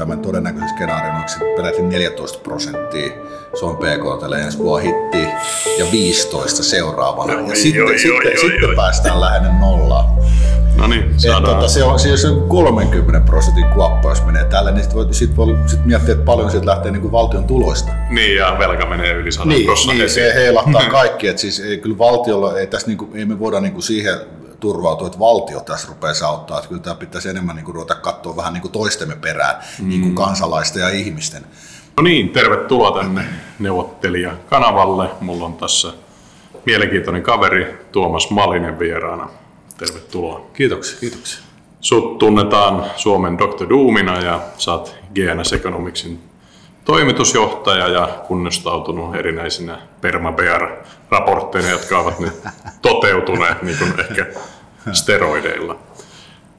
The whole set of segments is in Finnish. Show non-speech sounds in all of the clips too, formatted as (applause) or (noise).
Tämän todennäköisen skenaarion on peräti 14 prosenttia Suomen PKT ensi vuonna hitti ja 15 seuraavana. Ja Oi, sitten, oi, sitten, oi, sitten oi. päästään lähelle nollaa. No niin, Et, tota, se on siis 30 prosentin kuoppa, jos menee tälle, niin sitten voi, sit voi sit miettiä, että paljon siitä lähtee niin kuin valtion tuloista. Niin, ja velka menee yli 100 Niin, prosenttia. niin se heilahtaa (laughs) kaikki. Että siis ei, kyllä valtiolla ei, tässä niinku, ei me voida niinku siihen turvautua, että valtio tässä rupeaa auttaa. Että kyllä tämä pitäisi enemmän niinku ruveta katsoa vähän niinku toistemme perään, mm. niinku kansalaisten ja ihmisten. No niin, tervetuloa tänne neuvottelijakanavalle. Mulla on tässä mielenkiintoinen kaveri Tuomas Malinen vieraana. Tervetuloa. Kiitoksia, kiitoksia. Sut tunnetaan Suomen Dr. Doomina ja oot GNS Economicsin toimitusjohtaja ja kunnostautunut erinäisinä Perma Bear-raportteina, jotka ovat nyt toteutuneet niin kuin ehkä steroideilla.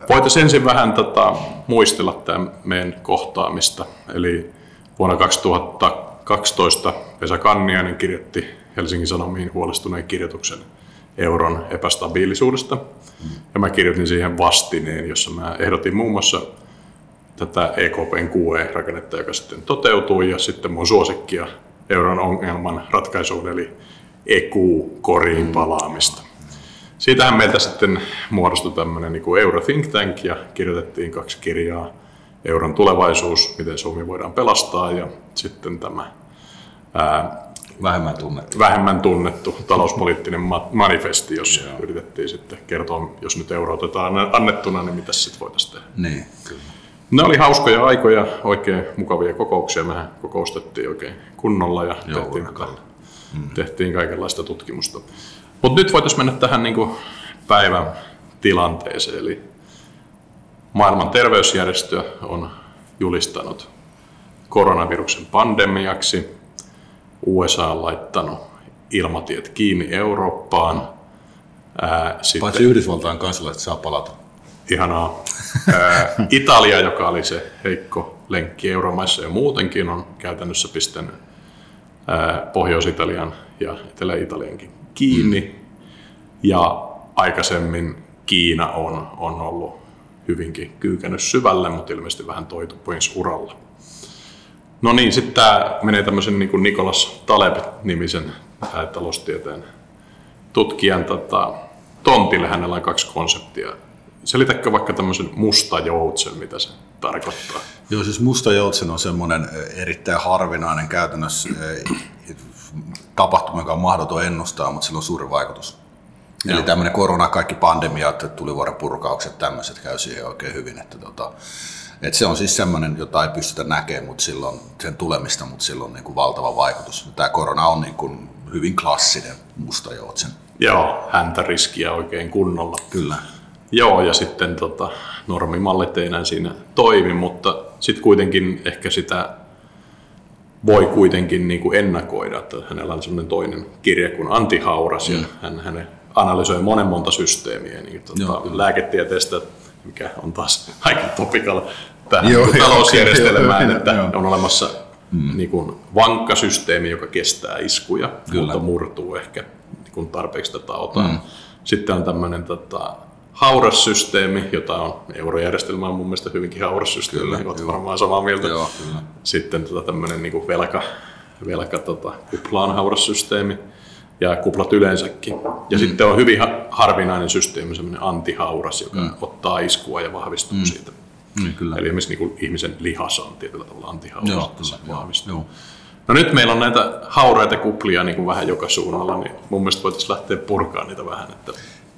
Voitaisiin ensin vähän tota, muistella tämän meidän kohtaamista. Eli vuonna 2012 Vesa Kanniainen kirjoitti Helsingin Sanomiin huolestuneen kirjoituksen euron epästabiilisuudesta. Ja mä kirjoitin siihen vastineen, jossa mä ehdotin muun muassa tätä EKPn QE-rakennetta, joka sitten toteutui, ja sitten mun suosikkia euron ongelman ratkaisuun, eli EQ-koriin palaamista. Siitähän meiltä sitten muodostui tämmöinen niin kuin Euro Think Tank, ja kirjoitettiin kaksi kirjaa, Euron tulevaisuus, miten Suomi voidaan pelastaa, ja sitten tämä ää, Vähemmän tunnettu. vähemmän tunnettu talouspoliittinen ma- manifesti, jossa yritettiin sitten kertoa, jos nyt euro otetaan annettuna, niin mitä sitten voitaisiin tehdä. Niin, kyllä. Ne oli hauskoja aikoja, oikein mukavia kokouksia. Mehän kokoustettiin oikein kunnolla ja Joo, tehtiin, urakalla. tätä, tehtiin kaikenlaista tutkimusta. Mutta nyt voitaisiin mennä tähän niin kuin päivän tilanteeseen. Eli maailman terveysjärjestö on julistanut koronaviruksen pandemiaksi. USA on laittanut ilmatiet kiinni Eurooppaan. Ää, sitten Paitsi Yhdysvaltain kansalaiset saa palata. Ihanaa. Ää, Italia, joka oli se heikko lenkki euromaissa jo muutenkin, on käytännössä pistänyt ää, Pohjois-Italian ja Etelä-Italiankin kiinni. Ja aikaisemmin Kiina on, on ollut hyvinkin kyykännyt syvälle, mutta ilmeisesti vähän toitupuinsuralla. No niin, sitten tämä menee tämmöisen niin kuin Nikolas Taleb-nimisen taloustieteen tutkijan tota, tontille. Hänellä on kaksi konseptia. Selitäkö vaikka tämmöisen musta joutsen, mitä se tarkoittaa? Joo, siis musta joutsen on semmoinen erittäin harvinainen käytännössä tapahtuma, joka on mahdoton ennustaa, mutta sillä on suuri vaikutus. Eli tämmöinen korona, kaikki pandemiat, tulivuoren purkaukset, tämmöiset käy siihen oikein hyvin. Että tota, et se on siis semmoinen, jota ei pystytä näkemään mutta silloin, sen tulemista, mutta sillä on niin kuin valtava vaikutus. Tämä korona on niin kuin hyvin klassinen musta joutsen. Joo, häntä riskiä oikein kunnolla. Kyllä. Joo, ja sitten tota, normimallit ei enää siinä toimi, mutta sitten kuitenkin ehkä sitä voi kuitenkin niin kuin ennakoida, että hänellä on sellainen toinen kirja kuin Antihauras, ja hän, hän analysoi monen monta systeemiä niin Mm. Joo, tota, kyllä. lääketieteestä, mikä on taas (laughs) aika topical tähän Joo, joo, joo, talousjärjestelmään, joo, että joo. on olemassa mm. niin kuin vankka systeemi, joka kestää iskuja, Kyllä. mutta murtuu ehkä niin kuin tarpeeksi tätä otaa. Mm. Sitten on tämmöinen tota, hauras systeemi, jota on eurojärjestelmä on mun mielestä hyvinkin hauras systeemi, Kyllä, olet varmaan samaa mieltä. Joo, kyllä. Sitten tota, tämmöinen niin velka, velka tota, kupla on hauras systeemi ja kuplat yleensäkin. Ja mm. sitten on hyvin ha- harvinainen systeemi, semmoinen antihauras, joka mm. ottaa iskua ja vahvistuu mm. siitä. Mm, kyllä. Eli esimerkiksi niin ihmisen lihas on tietyllä tavalla antihauras, Joo, että se. Joo, vahvistuu. joo. No nyt meillä on näitä hauraita kuplia niin kuin vähän joka suunnalla, niin mun mielestä voitaisiin lähteä purkaa niitä vähän. Että...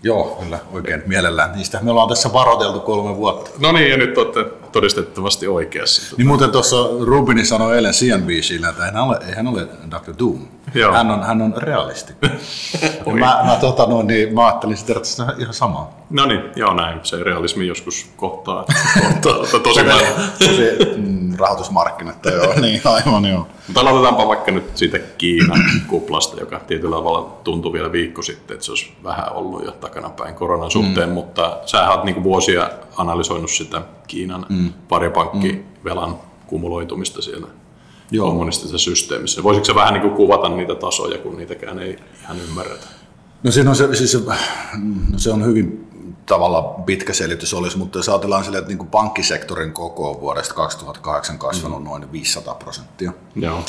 Joo, kyllä, oikein mielellään. Niistä me ollaan tässä varoiteltu kolme vuotta. No niin, ja nyt olette todistettavasti oikeassa. Niin muuten tuossa Rubini sanoi eilen CNBCllä, että hän ole, ei hän ole Dr. Doom. Joo. Hän on, hän on realisti. (laughs) ja mä, mä, tota, no, niin, mä ajattelin sitä, että se on ihan sama. No niin, joo näin. Se realismi joskus kohtaa, kohtaa että tosi maailma. (laughs) Tosi mm, rahoitusmarkkinat, joo, (laughs) niin aivan joo. Mutta aloitetaanpa vaikka nyt siitä Kiinan (clears throat) kuplasta, joka tietyllä tavalla tuntui vielä viikko sitten, että se olisi vähän ollut jo takanapäin koronan suhteen, mm. mutta sä oot niinku vuosia analysoinut sitä Kiinan mm. paripankkivelan kumuloitumista siellä Joo. kommunistisessa systeemissä. Voisitko sä vähän niinku kuvata niitä tasoja, kun niitäkään ei ihan ymmärretä? No, siinä on se, siis, se- no se on hyvin tavallaan pitkä selitys olisi, mutta jos ajatellaan silleen, että niin kuin pankkisektorin koko on vuodesta 2008 kasvanut mm. noin 500 prosenttia. Joo.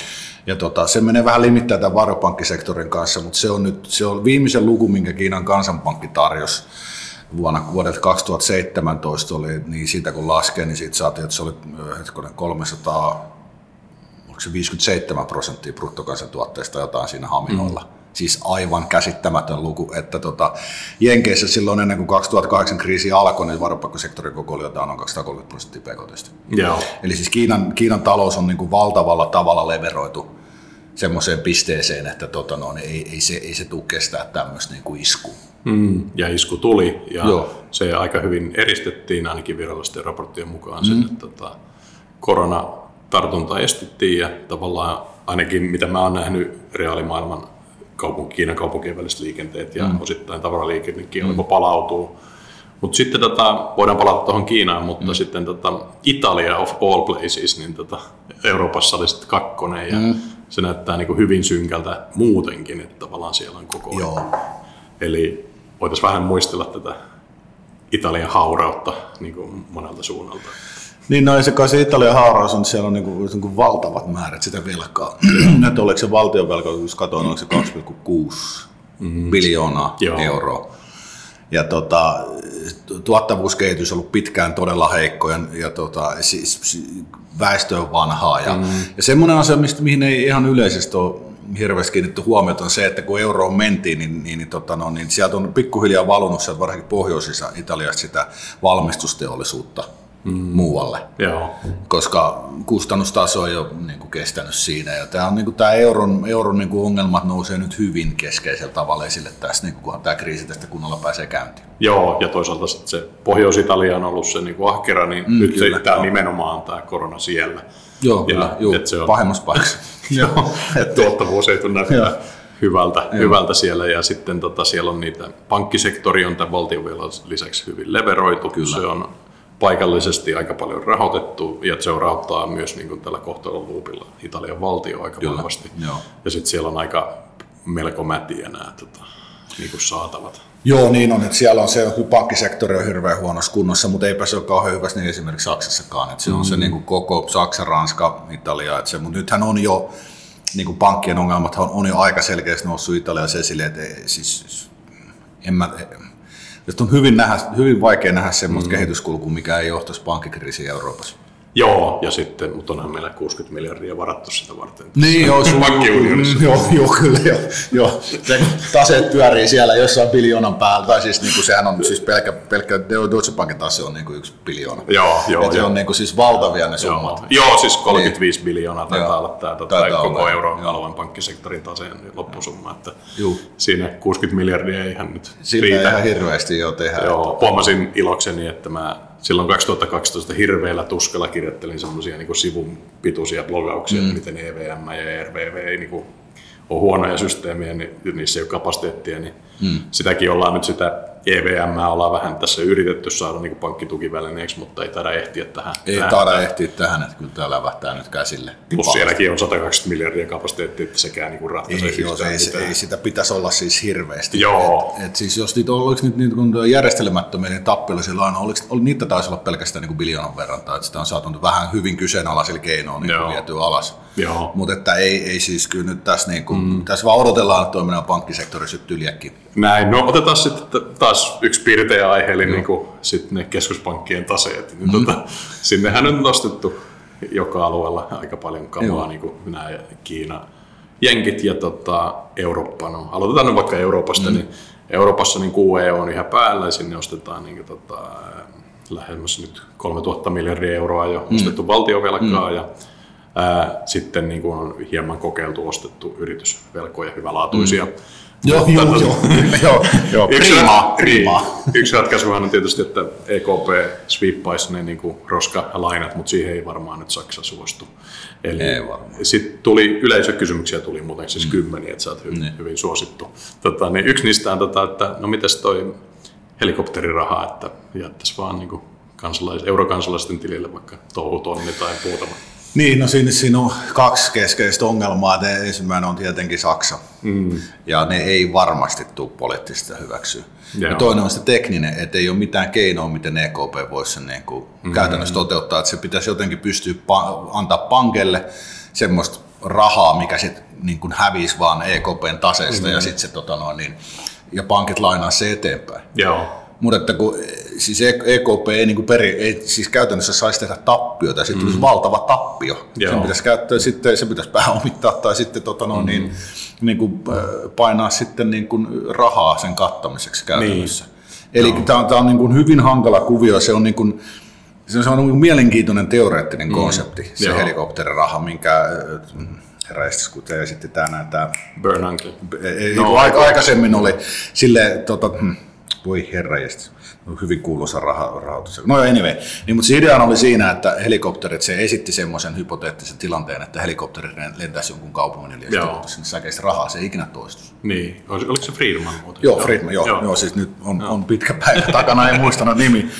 Ja tota, se menee vähän limittää tämän varopankkisektorin kanssa, mutta se on nyt se on viimeisen luku, minkä Kiinan kansanpankki tarjosi vuonna, vuodelta 2017 oli, niin siitä kun laskee, niin siitä saatiin, että se oli hetkonen 300, onko se 57 prosenttia bruttokansantuotteesta jotain siinä haminoilla. Mm. Siis aivan käsittämätön luku, että tota, Jenkeissä silloin ennen kuin 2008 kriisi alkoi, niin varopakkosektorin koko oli jotain noin 230 prosenttia pkt. Joo. Eli siis Kiinan, Kiinan talous on niin kuin valtavalla tavalla leveroitu semmoiseen pisteeseen, että tota, no, niin ei, ei, se, ei se tule kestää tämmöistä niin kuin iskua. Mm, ja isku tuli ja Joo. se aika hyvin eristettiin ainakin virallisten raporttien mukaan sen, mm. että tota, koronatartunta estettiin ja tavallaan ainakin mitä mä oon nähnyt reaalimaailman kaupunki, Kiinan kaupunkien väliset liikenteet ja mm. osittain tavaraliikennekin mm. palautuu. Mutta sitten tota, voidaan palata tuohon Kiinaan, mutta mm. sitten tota, Italia of all places, niin tota, Euroopassa oli sitten kakkonen ja mm. se näyttää niin kuin hyvin synkältä muutenkin, että tavallaan siellä on koko ajan. Eli voitaisiin vähän muistella tätä Italian haurautta niin kuin monelta suunnalta. Niin no se kai se Italian hauraus on, siellä on niin kuin, niin kuin valtavat määrät sitä velkaa. (clears throat) Nyt oliko se valtionvelka, jos katsoin, oliko se 2,6 mm-hmm. biljoonaa Joo. euroa. Ja tota, tuottavuuskehitys on ollut pitkään todella heikko ja, ja tota, siis, väestö on vanhaa. Ja, mm. ja semmoinen asia, mistä, mihin ei ihan yleisesti ole hirveästi kiinnitetty huomiota on se, että kun euroon mentiin, niin, niin, niin, tota, no, niin sieltä on pikkuhiljaa valunut sieltä varsinkin pohjoisissa Italiasta sitä valmistusteollisuutta mm. muualle. Joo. Koska kustannustaso ei ole niin kuin, kestänyt siinä. Ja tämä, on, niin kuin, tämä euron, euron niin kuin, ongelmat nousee nyt hyvin keskeisellä tavalla esille tässä, niin kuin, kunhan tämä kriisi tästä kunnolla pääsee käyntiin. Joo, ja toisaalta se Pohjois-Italia on ollut se niin kuin ahkera, niin mm, nyt kyllä, se, tämä nimenomaan tämä korona siellä. Joo, ja, kyllä, juu, se on, pahimmassa paikassa. (laughs) Joo, tuottavuus ei tunne hyvältä, hyvältä siellä ja sitten tota, siellä on niitä, pankkisektori on tämän valtion lisäksi hyvin leveroitu, Kyllä. se on paikallisesti aika paljon rahoitettu ja se on rahoittaa myös niin kuin tällä kohtalon luupilla Italian valtio aika Kyllä. vahvasti. Joo. Ja sitten siellä on aika melko mätiä nämä tota, niin kuin saatavat. Joo, niin on, että siellä on se pankkisektori on hirveän huonossa kunnossa, mutta eipä se ole kauhean hyvässä niin esimerkiksi Saksassakaan. Että se on mm. se niin kuin koko Saksa, Ranska, Italia. Että se, mutta nythän on jo, niin kuin pankkien ongelmat on, on jo aika selkeästi noussut Italiassa esille, että siis, en mä, on hyvin, nähdä, hyvin vaikea nähdä semmoista mm. kehityskulkua, mikä ei johtaisi pankkikriisiin Euroopassa. Joo, ja sitten, mutta onhan meillä 60 miljardia varattu sitä varten. Niin, joo, sun, mm, joo, joo, kyllä, joo, joo. Se taseet pyörii siellä jossain biljoonan päällä, tai siis niin kuin, sehän on siis pelkkä, pelkkä Deutsche Bankin tase on niin kuin yksi biljoona. Joo, joo. Et se on niin kuin, siis valtavia ne summat. Joo, joo siis 35 niin. biljoonaa taitaa olla tämä tota, koko euroalueen pankkisektorin taseen loppusumma, että Juh. siinä 60 miljardia ei ihan nyt Siitä riitä. ihan hirveästi jo tehdä. Joo, huomasin ilokseni, että mä silloin 2012 hirveällä tuskalla kirjoittelin semmoisia niin sivun pituisia blogauksia, mm. että miten EVM ja ERVV ei niin kuin, ole huonoja systeemiä, niin niissä ei ole kapasiteettia, niin mm. sitäkin ollaan nyt sitä EVM ollaan vähän tässä yritetty saada niin pankkitukivälineeksi, mutta ei taida ehtiä tähän. Ei tähän. taida ehtiä tähän, että kyllä tämä lävähtää nyt käsille. Plus sielläkin on 120 miljardia kapasiteettia, että sekään niin ratkaisee ei, joo, ei, ei, sitä pitäisi olla siis hirveästi. Joo. Et, et siis jos niitä oliko nyt niin kuin järjestelemättömiä niin tappiollisia lainoja, oliko, oli, niitä taisi olla pelkästään niin biljoonan verran, tai että sitä on saatu vähän hyvin kyseenalaisilla keinoilla niin vietyä alas. Mutta että ei, ei siis kyllä nyt tässä, niin kuin, mm. tässä vaan odotellaan, että toiminnan pankkisektori syttyy liekkiin. Näin, no otetaan sitten taas yksi piirteä aihe, eli niin kuin, sit ne keskuspankkien taseet. Niin mm. tota, sinnehän on nostettu joka alueella aika paljon kamaa, niin kuin nämä Kiina, Jenkit ja tota, Eurooppa. No, aloitetaan nyt vaikka Euroopasta, mm. niin Euroopassa niin QE on ihan päällä ja sinne ostetaan niin kuin, tota, lähemmäs nyt 3000 miljardia euroa jo mm. ostettu valtiovelkaa mm. ja ää, sitten niin kuin on hieman kokeiltu ostettu yritysvelkoja hyvälaatuisia. Mm Joo, joo, tota, joo, (laughs) joo, joo. Yksi, prima, prima. yksi ratkaisuhan on tietysti, että EKP sweepaisi ne niin roska-lainat, mutta siihen ei varmaan nyt Saksa suostu. Eli sitten tuli yleisökysymyksiä tuli muuten siis mm. kymmeniä, että sä oot hyvin, niin. hyvin suosittu. Tota, niin yksi niistä on, tota, että no mitäs toi helikopteriraha, että jättäisi vaan niin kansalais, eurokansalaisten tilille vaikka touhutonni tai muutama Niin, no siinä, siinä on kaksi keskeistä ongelmaa. Ne ensimmäinen on tietenkin Saksa. Mm. Ja ne ei varmasti tule poliittista hyväksyä. Ja toinen on se tekninen, että ei ole mitään keinoa, miten EKP voisi sen niin kuin mm-hmm. käytännössä toteuttaa. Että se pitäisi jotenkin pystyä pa- antaa pankelle semmoista rahaa, mikä sitten niin kuin hävisi vaan EKPn taseesta mm-hmm. ja sitten se tota noin, niin, ja pankit lainaa se eteenpäin. Joo. Mutta että kun siis EKP ei, niin peri, ei siis käytännössä saisi tehdä tappiota, sitten tulisi mm. valtava tappio. Joo. Sen pitäisi käyttää sitten, se pitäisi pääomittaa tai sitten tota no, mm. niin, niin kuin painaa sitten niin kuin rahaa sen kattamiseksi käytännössä. Niin. Eli no. tämä on, tämä on niin kuin hyvin hankala kuvio, se on niin kuin, se on niin mielenkiintoinen teoreettinen mm. konsepti, se Joo. helikopteriraha, minkä herra te esitti tänään tämä... Bernanke. No, aikaisemmin oli sille, tota, hmm, voi herra hyvin kuuluisa raha, rahoitus. No anyway, niin, mutta se idea oli siinä, että helikopterit, se esitti semmoisen hypoteettisen tilanteen, että helikopteri lentäisi jonkun kaupungin ja sitten sinne säkeistä rahaa, se ei ikinä toistu. Niin, oliko se Friedman muuten? Joo, Friedman, joo, joo. joo siis nyt on, on pitkä päivä takana, ei muistanut nimi.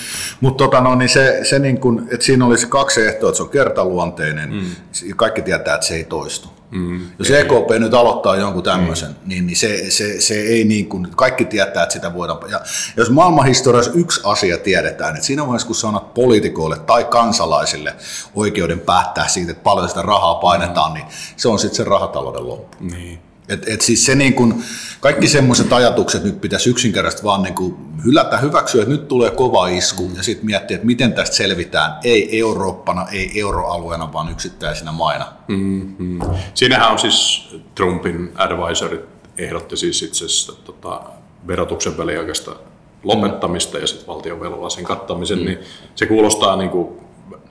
Mutta tota, no, niin se, se niin kun, että siinä olisi kaksi ehtoa, että se on kertaluonteinen, mm. kaikki tietää, että se ei toistu. Mm, Jos ei. EKP nyt aloittaa jonkun tämmöisen, mm. niin, niin se, se, se ei niin kuin, kaikki tietää, että sitä voidaan. Ja jos maailmanhistoriassa yksi asia tiedetään, että siinä vaiheessa kun sanot poliitikoille tai kansalaisille oikeuden päättää siitä, että paljon sitä rahaa painetaan, mm. niin se on sitten se rahatalouden loppu. Niin. Et, et siis se niin kun, kaikki semmoiset ajatukset nyt pitäisi yksinkertaisesti vaan niin kuin hylätä, hyväksyä, että nyt tulee kova isku ja sitten miettiä, että miten tästä selvitään, ei Eurooppana, ei euroalueena, vaan yksittäisinä maina. Mm-hmm. Siinähän on siis Trumpin advisorit ehdotti siis itse asiassa tota, verotuksen väliaikaista lopettamista ja sitten valtion sen kattamisen, mm. niin se kuulostaa niin kuin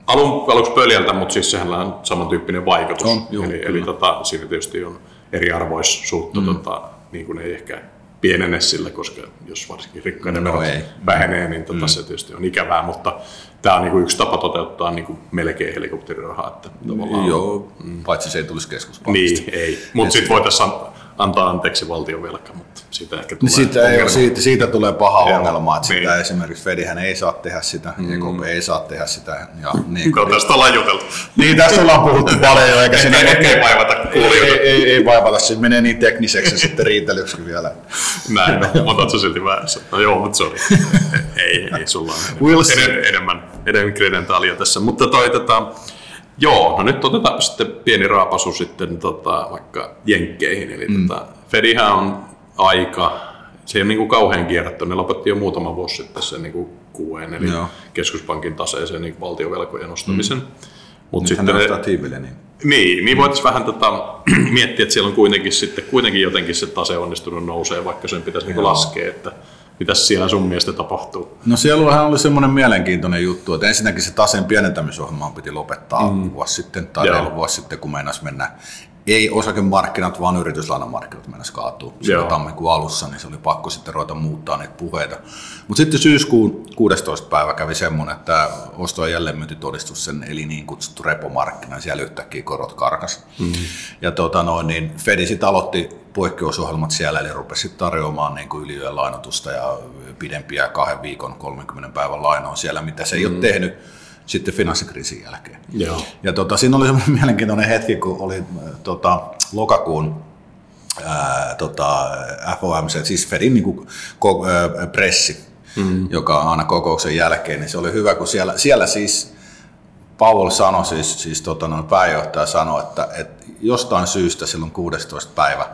alun, aluksi pöljältä, mutta siis sehän on samantyyppinen vaikutus. On, juu, eli, eli tota, siinä tietysti on eriarvoisuutta mm. tota, niin kuin ei ehkä pienene sillä, koska jos varsinkin rikkaiden no, verot vähenee, niin tota, mm. se tietysti on ikävää, mutta tämä on niin kuin yksi tapa toteuttaa niin kuin melkein helikopterirahaa. Että tavallaan, Joo, mm. paitsi se ei tulisi keskuspankista. Niin, ei. Mutta sitten voitaisiin antaa anteeksi valtionvelka, mutta siitä ehkä tulee siitä, ei, siitä, siitä tulee paha Joo, ongelma, että niin. sitä esimerkiksi Fedihän ei saa tehdä sitä, mm. EKP ei saa tehdä sitä. Ja niin, no, tästä ollaan juteltu. Niin, tästä ollaan puhuttu (laughs) paljon, eikä siinä ei, ei vaivata kuulijoita. Ei, ei, ei, vaivata, se menee niin tekniseksi sitten riitelyksi vielä. Näin, no, mutta silti väärässä. No joo, mutta sori. (laughs) ei, ei, sulla on enemmän, enemmän, enemmän kredentaalia tässä, mutta toi tota, Joo, no nyt otetaan sitten pieni raapasu sitten tota, vaikka Jenkkeihin. Eli mm. tota, Fedihän on aika, se ei ole niin kuin kauhean kierrätty. Ne lopetti jo muutama vuosi sitten sen niin QN, eli Joo. keskuspankin taseeseen niin valtiovelkojen nostamisen. Mm. Mut sitten ne ostaa tiiville, niin. Niin, niin voitaisiin vähän tota, (clears throat) miettiä, että siellä on kuitenkin, sitten, kuitenkin jotenkin se tase onnistunut nousee, vaikka sen pitäisi niin laskea, että mitä siellä sun mielestä tapahtuu? No siellä oli semmoinen mielenkiintoinen juttu, että ensinnäkin se taseen pienentämisohjelma piti lopettaa mm. vuosi sitten tai reilu vuosi sitten, kun meinas mennä ei osakemarkkinat, vaan yrityslainamarkkinat mennessä kaatuu. Silloin tammikuun alussa, niin se oli pakko sitten ruveta muuttaa niitä puheita. Mutta sitten syyskuun 16. päivä kävi semmoinen, että osto- ja jälleenmyyntitodistus sen eli niin kutsuttu repomarkkina, siellä yhtäkkiä korot karkas. Mm-hmm. Ja tota noin, niin Fedi sitten aloitti poikkeusohjelmat siellä, eli rupesi tarjoamaan niin kuin yliöön lainotusta ja pidempiä kahden viikon 30 päivän lainoa siellä, mitä se ei mm-hmm. ole tehnyt sitten finanssikriisin jälkeen. Joo. Ja tota, siinä oli semmoinen (laughs) mielenkiintoinen hetki, kun oli tota, lokakuun ää, tota, FOMC, siis Fedin niin kuin, ko, ää, pressi, mm. joka aina kokouksen jälkeen, niin se oli hyvä, kun siellä, siellä siis Paul sanoi, siis, siis tota, noin pääjohtaja sanoi, että, että jostain syystä silloin 16. päivä,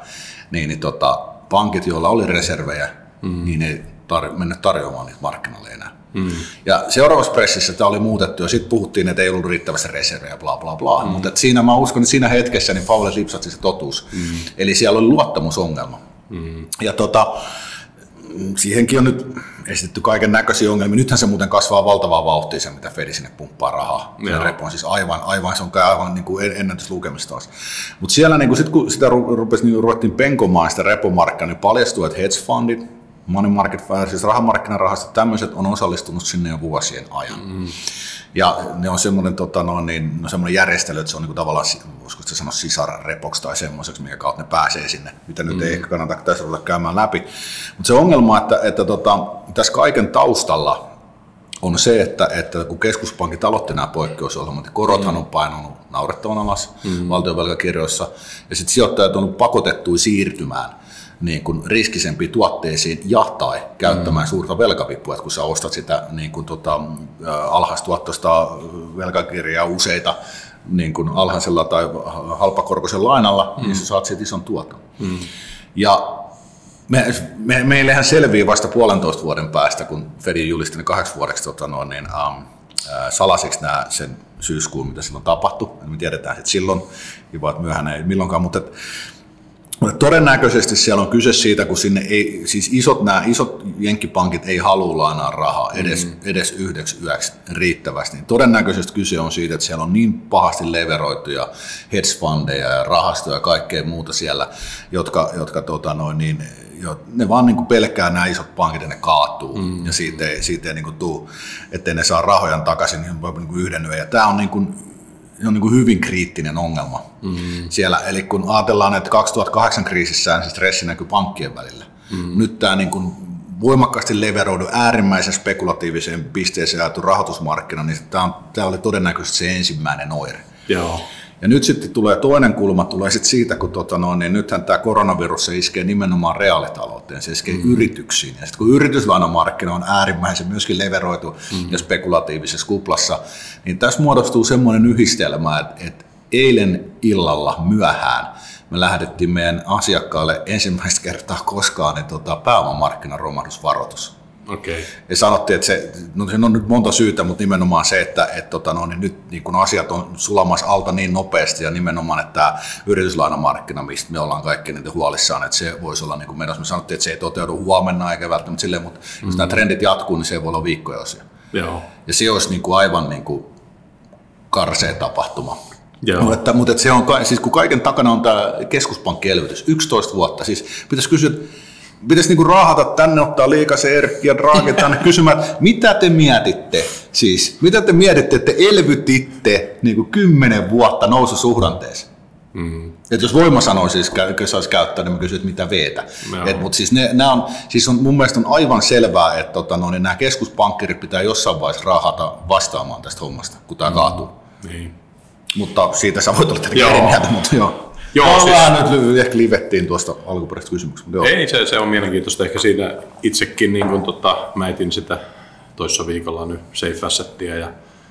niin, niin tota, pankit, joilla oli reservejä, mm. niin ei tar- mennä tarjoamaan niitä markkinoille enää. Mm. Ja seuraavassa pressissä tämä oli muutettu ja sitten puhuttiin, että ei ollut riittävästi reservejä, bla bla bla. Mm. Mutta siinä mä uskon, että siinä hetkessä niin Paule lipsatti se totuus. Mm. Eli siellä oli luottamusongelma. Mm. Ja tota, siihenkin on nyt esitetty kaiken näköisiä ongelmia. Nythän se muuten kasvaa valtavaa vauhtia se, mitä Fedi sinne pumppaa rahaa. Ja repo on siis aivan, aivan, se on aivan niin kuin ennätyslukemista taas. Mutta siellä niin kun, sit, kun sitä rupesi, niin ruvettiin penkomaan sitä repomarkkaa, niin paljastui, että hedge fundit, money market, siis rahamarkkinarahastot, tämmöiset on osallistunut sinne jo vuosien ajan. Mm. Ja ne on semmoinen, tota, no, niin, no, semmoinen järjestely, että se on niin kuin tavallaan, voisiko se sanoa sisarrepoksi tai semmoiseksi, minkä kautta ne pääsee sinne, mitä nyt mm. ei ehkä kannata tässä ruveta käymään läpi. Mutta se ongelma, että, että tota, tässä kaiken taustalla on se, että, että kun keskuspankit aloitti nämä poikkeusohjelmat, niin korothan mm. on painunut naurettavan alas mm. valtionvelkakirjoissa, ja sitten sijoittajat on pakotettu siirtymään niin kuin riskisempiin tuotteisiin ja tai käyttämään mm. suurta velkavipua, että kun sä ostat sitä niin kuin tota, alhaistuottoista velkakirjaa useita niin kuin alhaisella tai halpakorkoisella lainalla, mm. niin sä saat siitä ison tuoton. Mm. Ja me, me, meillähän selvii vasta puolentoista vuoden päästä, kun Fedin julisti ne kahdeksi vuodeksi tota noin, niin, um, salaisiksi nämä sen syyskuun, mitä silloin tapahtui. Me tiedetään että silloin, kiva, että myöhään ei milloinkaan, mutta et, Todennäköisesti siellä on kyse siitä, kun sinne ei, siis isot, nämä isot jenkkipankit ei halua lainaa rahaa edes, mm. edes yhdeksi yöksi riittävästi. Niin todennäköisesti kyse on siitä, että siellä on niin pahasti leveroituja hedge fundeja ja rahastoja ja kaikkea muuta siellä, jotka, jotka tota noin, niin, jo, ne vaan niin kuin pelkää nämä isot pankit ja ne kaatuu mm. ja siitä ei, siitä ei niin kuin tuu, ettei ne saa rahojan takaisin niin kuin yhden yön. Ja tämä on niin kuin on niin kuin hyvin kriittinen ongelma mm-hmm. siellä. Eli kun ajatellaan, että 2008 kriisissään se stressi näkyy pankkien välillä. Mm-hmm. Nyt tämä niin kuin voimakkaasti leveroidu äärimmäisen spekulatiiviseen pisteeseen ajatu rahoitusmarkkina, niin tämä, on, tämä oli todennäköisesti se ensimmäinen oire. Joo. Ja nyt sitten tulee toinen kulma, tulee sitten siitä, kun tota no, niin nythän tämä koronavirus se iskee nimenomaan reaalitalouteen, se iskee mm. yrityksiin. Ja sitten kun yrityslainamarkkina on äärimmäisen myöskin leveroitu mm. ja spekulatiivisessa kuplassa, niin tässä muodostuu semmoinen yhdistelmä, että, että eilen illalla myöhään me lähdettiin meidän asiakkaalle ensimmäistä kertaa koskaan niin tota, pääomamarkkinaromahdusvaroitus. Okay. Ja sanottiin, että se, no se on nyt monta syytä, mutta nimenomaan se, että et, tota, no, niin nyt niin kun asiat on sulamassa alta niin nopeasti ja nimenomaan, että tämä yrityslainamarkkina, mistä me ollaan kaikki niitä huolissaan, että se voisi olla niin kuin menossa. Me sanottiin, että se ei toteudu huomenna eikä välttämättä silleen, mutta mm-hmm. jos nämä trendit jatkuu, niin se voi olla viikkoja osia. Joo. Ja se olisi niin kuin aivan niin kuin karsea tapahtuma. Joo. Mutta, mutta se on, siis kun kaiken takana on tämä keskuspankkielvytys, 11 vuotta, siis pitäisi kysyä, pitäisi niinku raahata tänne, ottaa se Erkki ja Draghi (laughs) tänne kysymään, mitä te mietitte? Siis, mitä te mietitte, että elvytitte niinku kymmenen vuotta noususuhdanteessa? Mm. Et jos voimasanoja siis saisi käyttää, niin mä kysyn, että mitä veetä. Et, mutta siis, ne, ne on, siis on, mun mielestä on aivan selvää, että tota, no, niin nämä keskuspankkirit pitää jossain vaiheessa raahata vastaamaan tästä hommasta, kun tämä mm. kaatuu. Niin. Mutta siitä sä voit olla tietenkin eri mieltä, mutta joo. Joo, no, siis... nyt ehkä livettiin tuosta alkuperäisestä kysymyksestä. Joo. Ei, se, se, on mielenkiintoista. Ehkä siinä itsekin, niin kun, tota, mä etin sitä toissa viikolla nyt Safe Assettia ja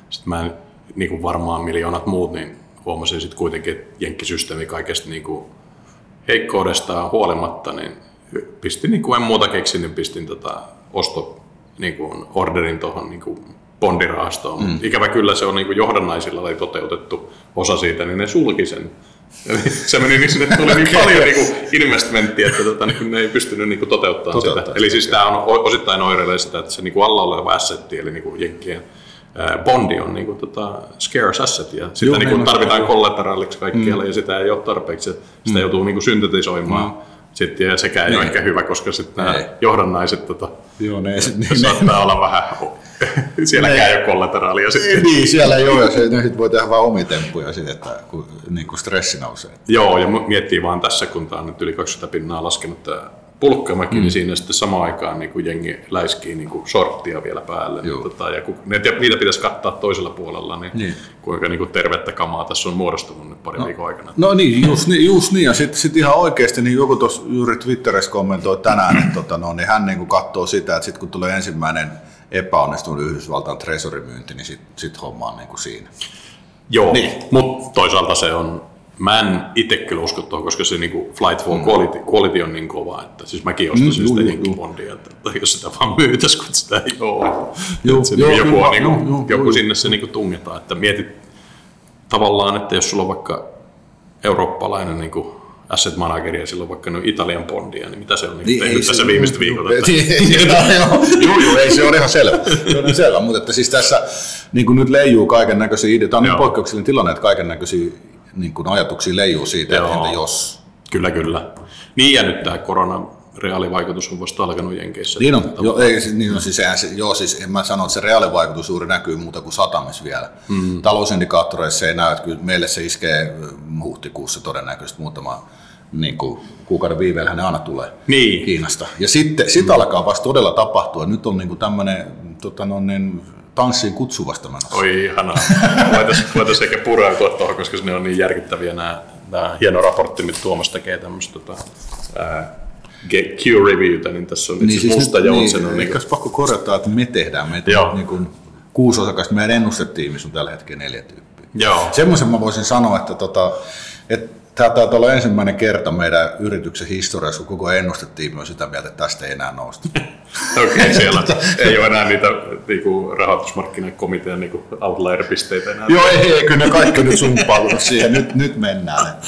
sitten mä niin kuin varmaan miljoonat muut, niin huomasin sitten kuitenkin, että jenkkisysteemi kaikesta niin kuin heikkoudestaan huolimatta, niin pistin, niin kuin en muuta keksin, niin pistin tota osto niin kuin orderin tuohon niin kuin bondirahastoon. Mm. Ikävä kyllä se on niin kuin johdannaisilla oli toteutettu osa siitä, niin ne sulki sen (laughs) se meni niin, sinne tuli niin paljon niin kuin investmenttiä, että tota, niin ne ei pystynyt niin kuin toteuttamaan Toteuttaa sitä. Eli siis tämä on osittain oireilee sitä, että se niin kuin alla oleva assetti, eli niin kuin jenkkien bondi on niin kuin, tota, scarce asset ja sitä Joo, niin kuin, tarvitaan kollateraaliksi kaikkialle mm. ja sitä ei ole tarpeeksi. Sitä mm. joutuu niin kuin, syntetisoimaan. Mm. Sitten, ja sekä ei niin. ole ehkä hyvä, koska sitten nämä johdannaiset tota, Joo, ne, ne, (laughs) saattaa ne, olla vähän (laughs) Sielläkään ei ole kollateraalia sitten. Niin, siellä ei ole, ja se, ne sit voi tehdä vaan omitemppuja sitten, että kun, niin kuin stressi nousee. Joo, ja miettii vaan tässä, kun tämä on nyt yli 200 pinnaa laskenut tämä pulkkamäki, niin mm. niin siinä sitten samaan aikaan niin kuin jengi läiskii niin kuin sorttia vielä päälle. Niin, tota, ja kun ne, niitä pitäisi kattaa toisella puolella, niin, niin. kuinka niin kuin tervettä kamaa tässä on muodostunut nyt parin no, viikon aikana. No niin, just niin, just niin. ja sitten sit ihan oikeasti, niin joku tuossa juuri Twitterissä kommentoi tänään, että tota, no, niin hän niin kuin katsoo sitä, että sitten kun tulee ensimmäinen epäonnistunut Yhdysvaltain tresorimyynti, niin sitten sit homma on niin kuin siinä. Joo, niin. mutta toisaalta se on, mä en itse kyllä usko tuohon, koska se niinku flight for mm. quality, quality on niin kova, että siis mäkin ostaisin mm, sitä jenkkibondia, että, että jos sitä vaan myytäisi, kun sitä ei ole. Joo, se, joo, joku, on, niinku, joo, joku joo, sinne se niinku tungetaan, että mietit tavallaan, että jos sulla on vaikka eurooppalainen niinku asset manageria silloin vaikka no Italian bondia, niin mitä se on niin niin, tehnyt tässä viimeistä viikolla? (laughs) Joo, joo, ei se ole ihan selvä. Se on selvä, mutta että siis tässä niin kuin nyt leijuu kaiken näköisiä ideoita. Tämä on niin poikkeuksellinen tilanne, että kaiken näköisiä niin kuin ajatuksia leijuu siitä, että entä jos. Kyllä, kyllä. Niin ja nyt tämä korona reaalivaikutus on vasta alkanut Jenkeissä. Niin on, jo, ei, niin on siis, se, joo, siis en mä sano, että se reaalivaikutus juuri näkyy muuta kuin satamis vielä. Mm. Talousindikaattoreissa ei näy, että kyllä meille se iskee huhtikuussa todennäköisesti muutama niin kuin kuukauden viiveellä ne aina tulee niin. Kiinasta. Ja sitten sit mm. alkaa vasta todella tapahtua. Nyt on niin tämmöinen tota no, niin, tanssiin kutsuvasta menossa. Oi ihanaa. Voitaisiin voitais ehkä pureutua tuohon, koska ne on niin järkyttäviä nämä, nämä hieno raportti, mitä Tuomas tekee tämmöistä tota, ää, Q-reviewtä, niin tässä on niin, siis Musta Joutsen. Niin, on niin, niin, pakko korjata, että me tehdään. Me tehdään niin kuin, kuusi osakasta. Meidän ennustetiimissä on tällä hetkellä neljä tyyppiä. Joo. Semmoisen mä voisin sanoa, että, tota, että Tämä taitaa olla ensimmäinen kerta meidän yrityksen historiassa, kun koko ennustetiimi on sitä mieltä, että tästä ei enää nousta. (laughs) Okei, okay, siellä ei ole enää niitä niinku, rahoitusmarkkinakomitean niinku, outlier-pisteitä enää. Joo, ei, ei, kyllä ne kaikki nyt sumppautunut (laughs) siihen. Nyt, nyt mennään. Että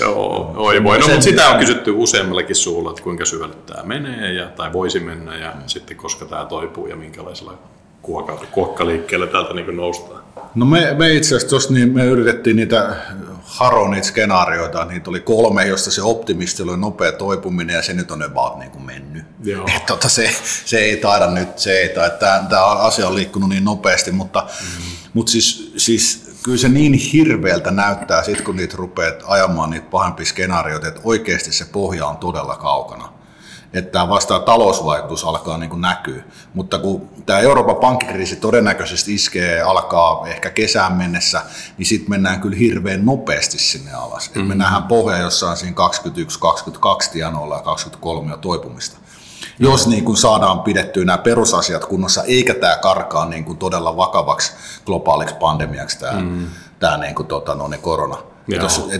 Joo, oi voi. No, mutta sitä on kysytty useammallakin suulla, että kuinka syvälle tämä menee ja, tai voisi mennä ja mm. sitten koska tämä toipuu ja minkälaisella kuokka, kuokkaliikkeellä täältä niin noustaan. No me, me itse asiassa niin me yritettiin niitä haro niitä skenaarioita, niitä oli kolme, josta se optimisti oli nopea toipuminen ja se nyt on about niin kuin mennyt. Et tota, se, se, ei taida nyt, se ei taida, tämä, tämä asia on liikkunut niin nopeasti, mutta, mm. mutta siis, siis kyllä se niin hirveältä näyttää sitten, kun niitä rupeat ajamaan niitä pahempia skenaarioita, että oikeasti se pohja on todella kaukana että tämä vasta talousvaikutus alkaa niin kuin näkyä. Mutta kun tämä Euroopan pankkikriisi todennäköisesti iskee, alkaa ehkä kesään mennessä, niin sitten mennään kyllä hirveän nopeasti sinne alas. Mm-hmm. me nähdään pohja jossain siinä 21, 22 tienoilla ja 23 toipumista. Jos niin kuin saadaan pidettyä nämä perusasiat kunnossa, eikä tämä karkaa niin kuin todella vakavaksi globaaliksi pandemiaksi tämä, mm. tämä niin kuin, tota, no, ne korona.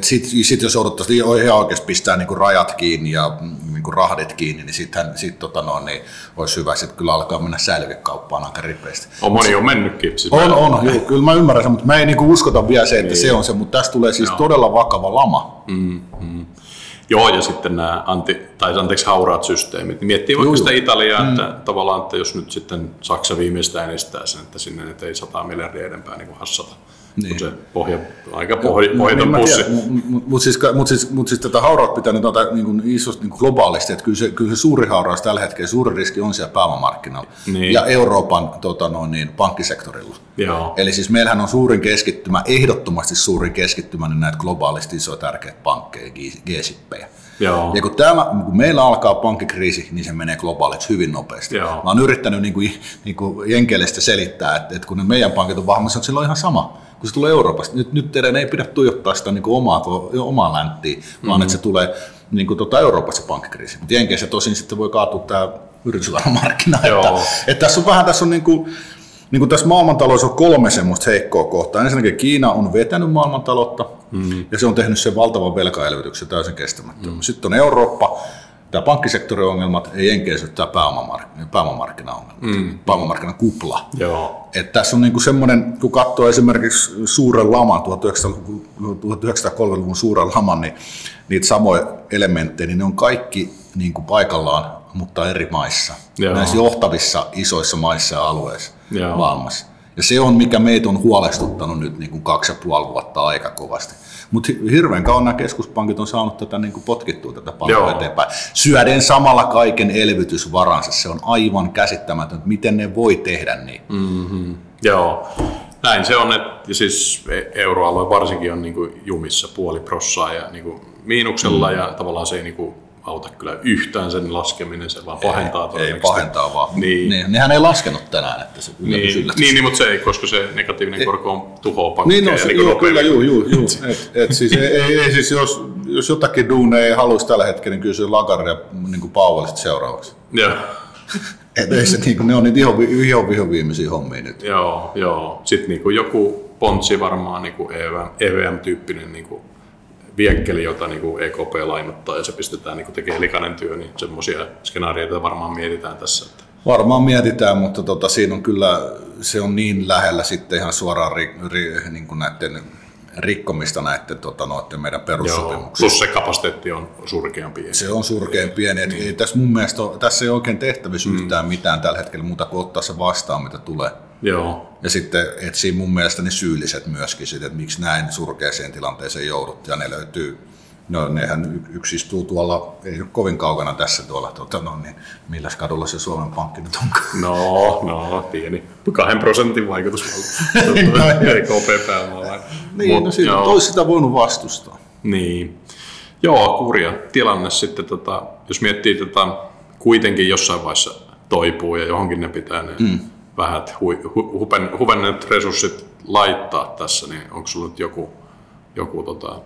Sitten sit jos odottaisi ihan oikeasti pistää niin kuin rajat kiinni ja niin kuin rahdit kiinni, niin sitten sit, tota no, niin olisi hyvä sitten kyllä alkaa mennä säilykekauppaan aika ripeästi. On moni on mennytkin. Siis on, on, joo, kyllä mä ymmärrän sen, mutta mä ei niin kuin uskota vielä se, että niin. se on se, mutta tästä tulee siis joo. todella vakava lama. Mm, mm. Joo, ja sitten nämä anti, tai anteeksi, hauraat systeemit. Miettii vaikka sitä Italiaa, mm. että tavallaan, että jos nyt sitten Saksa viimeistään estää sen, että sinne nyt ei 100 miljardia edempää niin hassata niin. se pohja, aika pohj- pohjaton niin, pussi. Mutta siis, mut siis, mut siis tätä haurautta pitää nyt ottaa niin isosti niin globaalisti, että kyllä se, kyllä se suuri hauraus tällä hetkellä, suuri riski on siellä pääomamarkkinoilla niin. ja Euroopan tota noin, niin, pankkisektorilla. Joo. Eli siis meillähän on suurin keskittymä, ehdottomasti suurin keskittymä niin näitä globaalisti isoja tärkeitä pankkeja, G-sippejä. Joo. Ja kun, tämä, kun meillä alkaa pankkikriisi, niin se menee globaaliksi hyvin nopeasti. Joo. Mä oon yrittänyt niin kuin, niin kuin selittää, että, että kun meidän pankit on vahvemmassa, on silloin ihan sama kun se tulee Euroopasta. Nyt, nyt teidän ei pidä tuijottaa sitä niin kuin omaa, omaa länttiä, vaan mm-hmm. että se tulee niin kuin tuota Euroopassa pankkikriisi. Mutta Jenkeissä tosin sitten voi kaatua tämä yrityslainamarkkina. Että, että tässä on vähän, tässä on niin kuin, niin kuin tässä maailmantaloudessa on kolme semmoista heikkoa kohtaa. Ensinnäkin Kiina on vetänyt maailmantaloutta mm-hmm. ja se on tehnyt sen valtavan velkaelvytyksen täysin kestämättömän. Mm-hmm. Sitten on Eurooppa, tämä pankkisektorin ongelmat, ei Jenkeissä tämä pääomamark- pääomamarkkinaongelmat, mm. pääomamarkkinakupla. Joo. Et tässä on niinku semmoinen, kun katsoo esimerkiksi suuren laman, 1930-luvun suuren laman, niin niitä samoja elementtejä, niin ne on kaikki niin kuin paikallaan, mutta eri maissa. Joo. Näissä johtavissa isoissa maissa ja alueissa Joo. maailmassa. Ja se on, mikä meitä on huolestuttanut nyt niin kuin kaksi ja puoli vuotta aika kovasti. Mutta hirveän kauan nämä keskuspankit on saanut tätä niin kuin potkittua tätä paljon eteenpäin. Syöden samalla kaiken elvytysvaransa. Se on aivan käsittämätöntä, miten ne voi tehdä niin. Mm-hmm. Joo. Näin se on, että siis e- euroalue varsinkin on niin kuin jumissa puoli prossaa ja niin kuin miinuksella mm. ja tavallaan se ei niin kuin auta kyllä yhtään sen laskeminen, se vaan pahentaa Ei, ei pahentaa vaan. Niin. niin. Nehän ei laskenut tänään, että se yllätys, niin, yllätys. Niin, niin, mutta se ei, koska se negatiivinen korko on tuhoa pankkeja. Niin, no, se, joo, kyllä, joo, joo, joo. et, et siis, ei, ei, ei, siis jos, jos jotakin duuneja ei haluaisi tällä hetkellä, niin kyllä se Lagarde ja niin kuin Powell seuraavaksi. Joo. Et ei se, niin kuin, ne on niitä ihan, ihan, ihan viimeisiä hommia nyt. Joo, joo. Sitten niin kuin joku pontsi varmaan niin kuin EVM-tyyppinen niin kuin viekkeli, jota niin kuin EKP lainottaa ja se pistetään niin kuin tekee likainen työ, niin semmoisia skenaarioita varmaan mietitään tässä. Että. Varmaan mietitään, mutta tota, siinä on kyllä, se on niin lähellä sitten ihan suoraan ri, ri, niin kuin näiden rikkomista näiden tota, noiden meidän perussopimuksista. Plus se kapasiteetti on surkean pieni. Se on surkean pieni. Niin. Ei, tässä mun mielestä tässä ei oikein tehtävissä mm. yhtään mitään tällä hetkellä muuta kuin ottaa se vastaan, mitä tulee. Joo. Ja sitten etsii mun mielestä ne syylliset myöskin, sit, että miksi näin surkeaseen tilanteeseen joudut. Ja ne löytyy, no nehän yksi istuu tuolla, ei ole kovin kaukana tässä tuolla, tuota, no niin, milläs kadulla se Suomen Pankki nyt onkaan? No, no, pieni. Kahden prosentin vaikutus (laughs) tuota, EKP pääomalla. Niin, Mut, no siitä olisi sitä voinut vastustaa. Niin. Joo, kurja tilanne sitten, tota, jos miettii tota, kuitenkin jossain vaiheessa toipuu ja johonkin ne pitää ne mm vähän hu, hu, hupen, huvenneet resurssit laittaa tässä, niin onko sulla nyt joku, joku tota,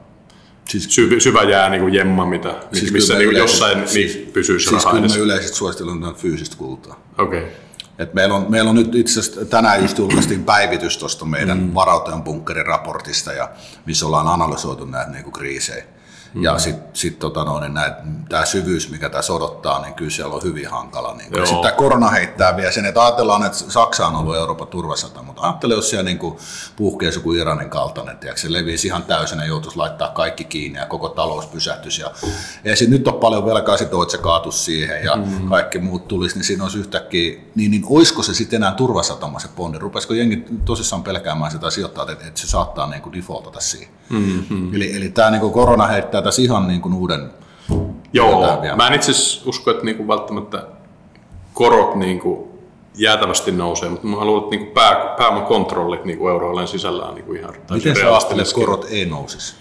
siis, syvä, syvä jää niin kuin jemma, mitä, siis missä niin jossain siis, niin pysyy se siis raha kyllä me yleisesti suosittelemme fyysistä kultaa. Okei. Okay. Et meillä, on, meillä on nyt itse asiassa tänään just julkaistiin päivitys tuosta meidän mm. varautujan bunkkerin raportista, ja missä ollaan analysoitu näitä niin kuin kriisejä. Mm. Ja sitten sit, tota no, niin tämä syvyys, mikä tässä odottaa, niin kyllä siellä on hyvin hankala. Niin sitten tämä korona heittää vielä sen, että ajatellaan, että Saksa on ollut Euroopan turvasata, mutta ajattele, jos siellä niin puhkeisi joku Iranin kaltainen, tiedätkö, se levisi ihan täysin ja joutuisi laittaa kaikki kiinni ja koko talous pysähtyisi. Ja, ja sit nyt on paljon velkaa, sit se kaatus siihen ja mm. kaikki muut tulisi, niin siinä olisi yhtäkkiä, niin, niin olisiko se sitten enää turvasatama se bondi? Rupesiko jengi tosissaan pelkäämään sitä sijoittaa, että, että se saattaa niin kuin defaultata siihen? Mm-hmm. Eli, eli tämä niin korona heittää tässä ihan niin kuin uuden... Joo, mä en itse usko, että niin kuin välttämättä korot niin kuin jäätävästi nousee, mutta mä haluan, että niin pää, pääomakontrollit niin euroalueen sisällä on niin kuin ihan Miten sä ajattelet, että korot ei nousisi?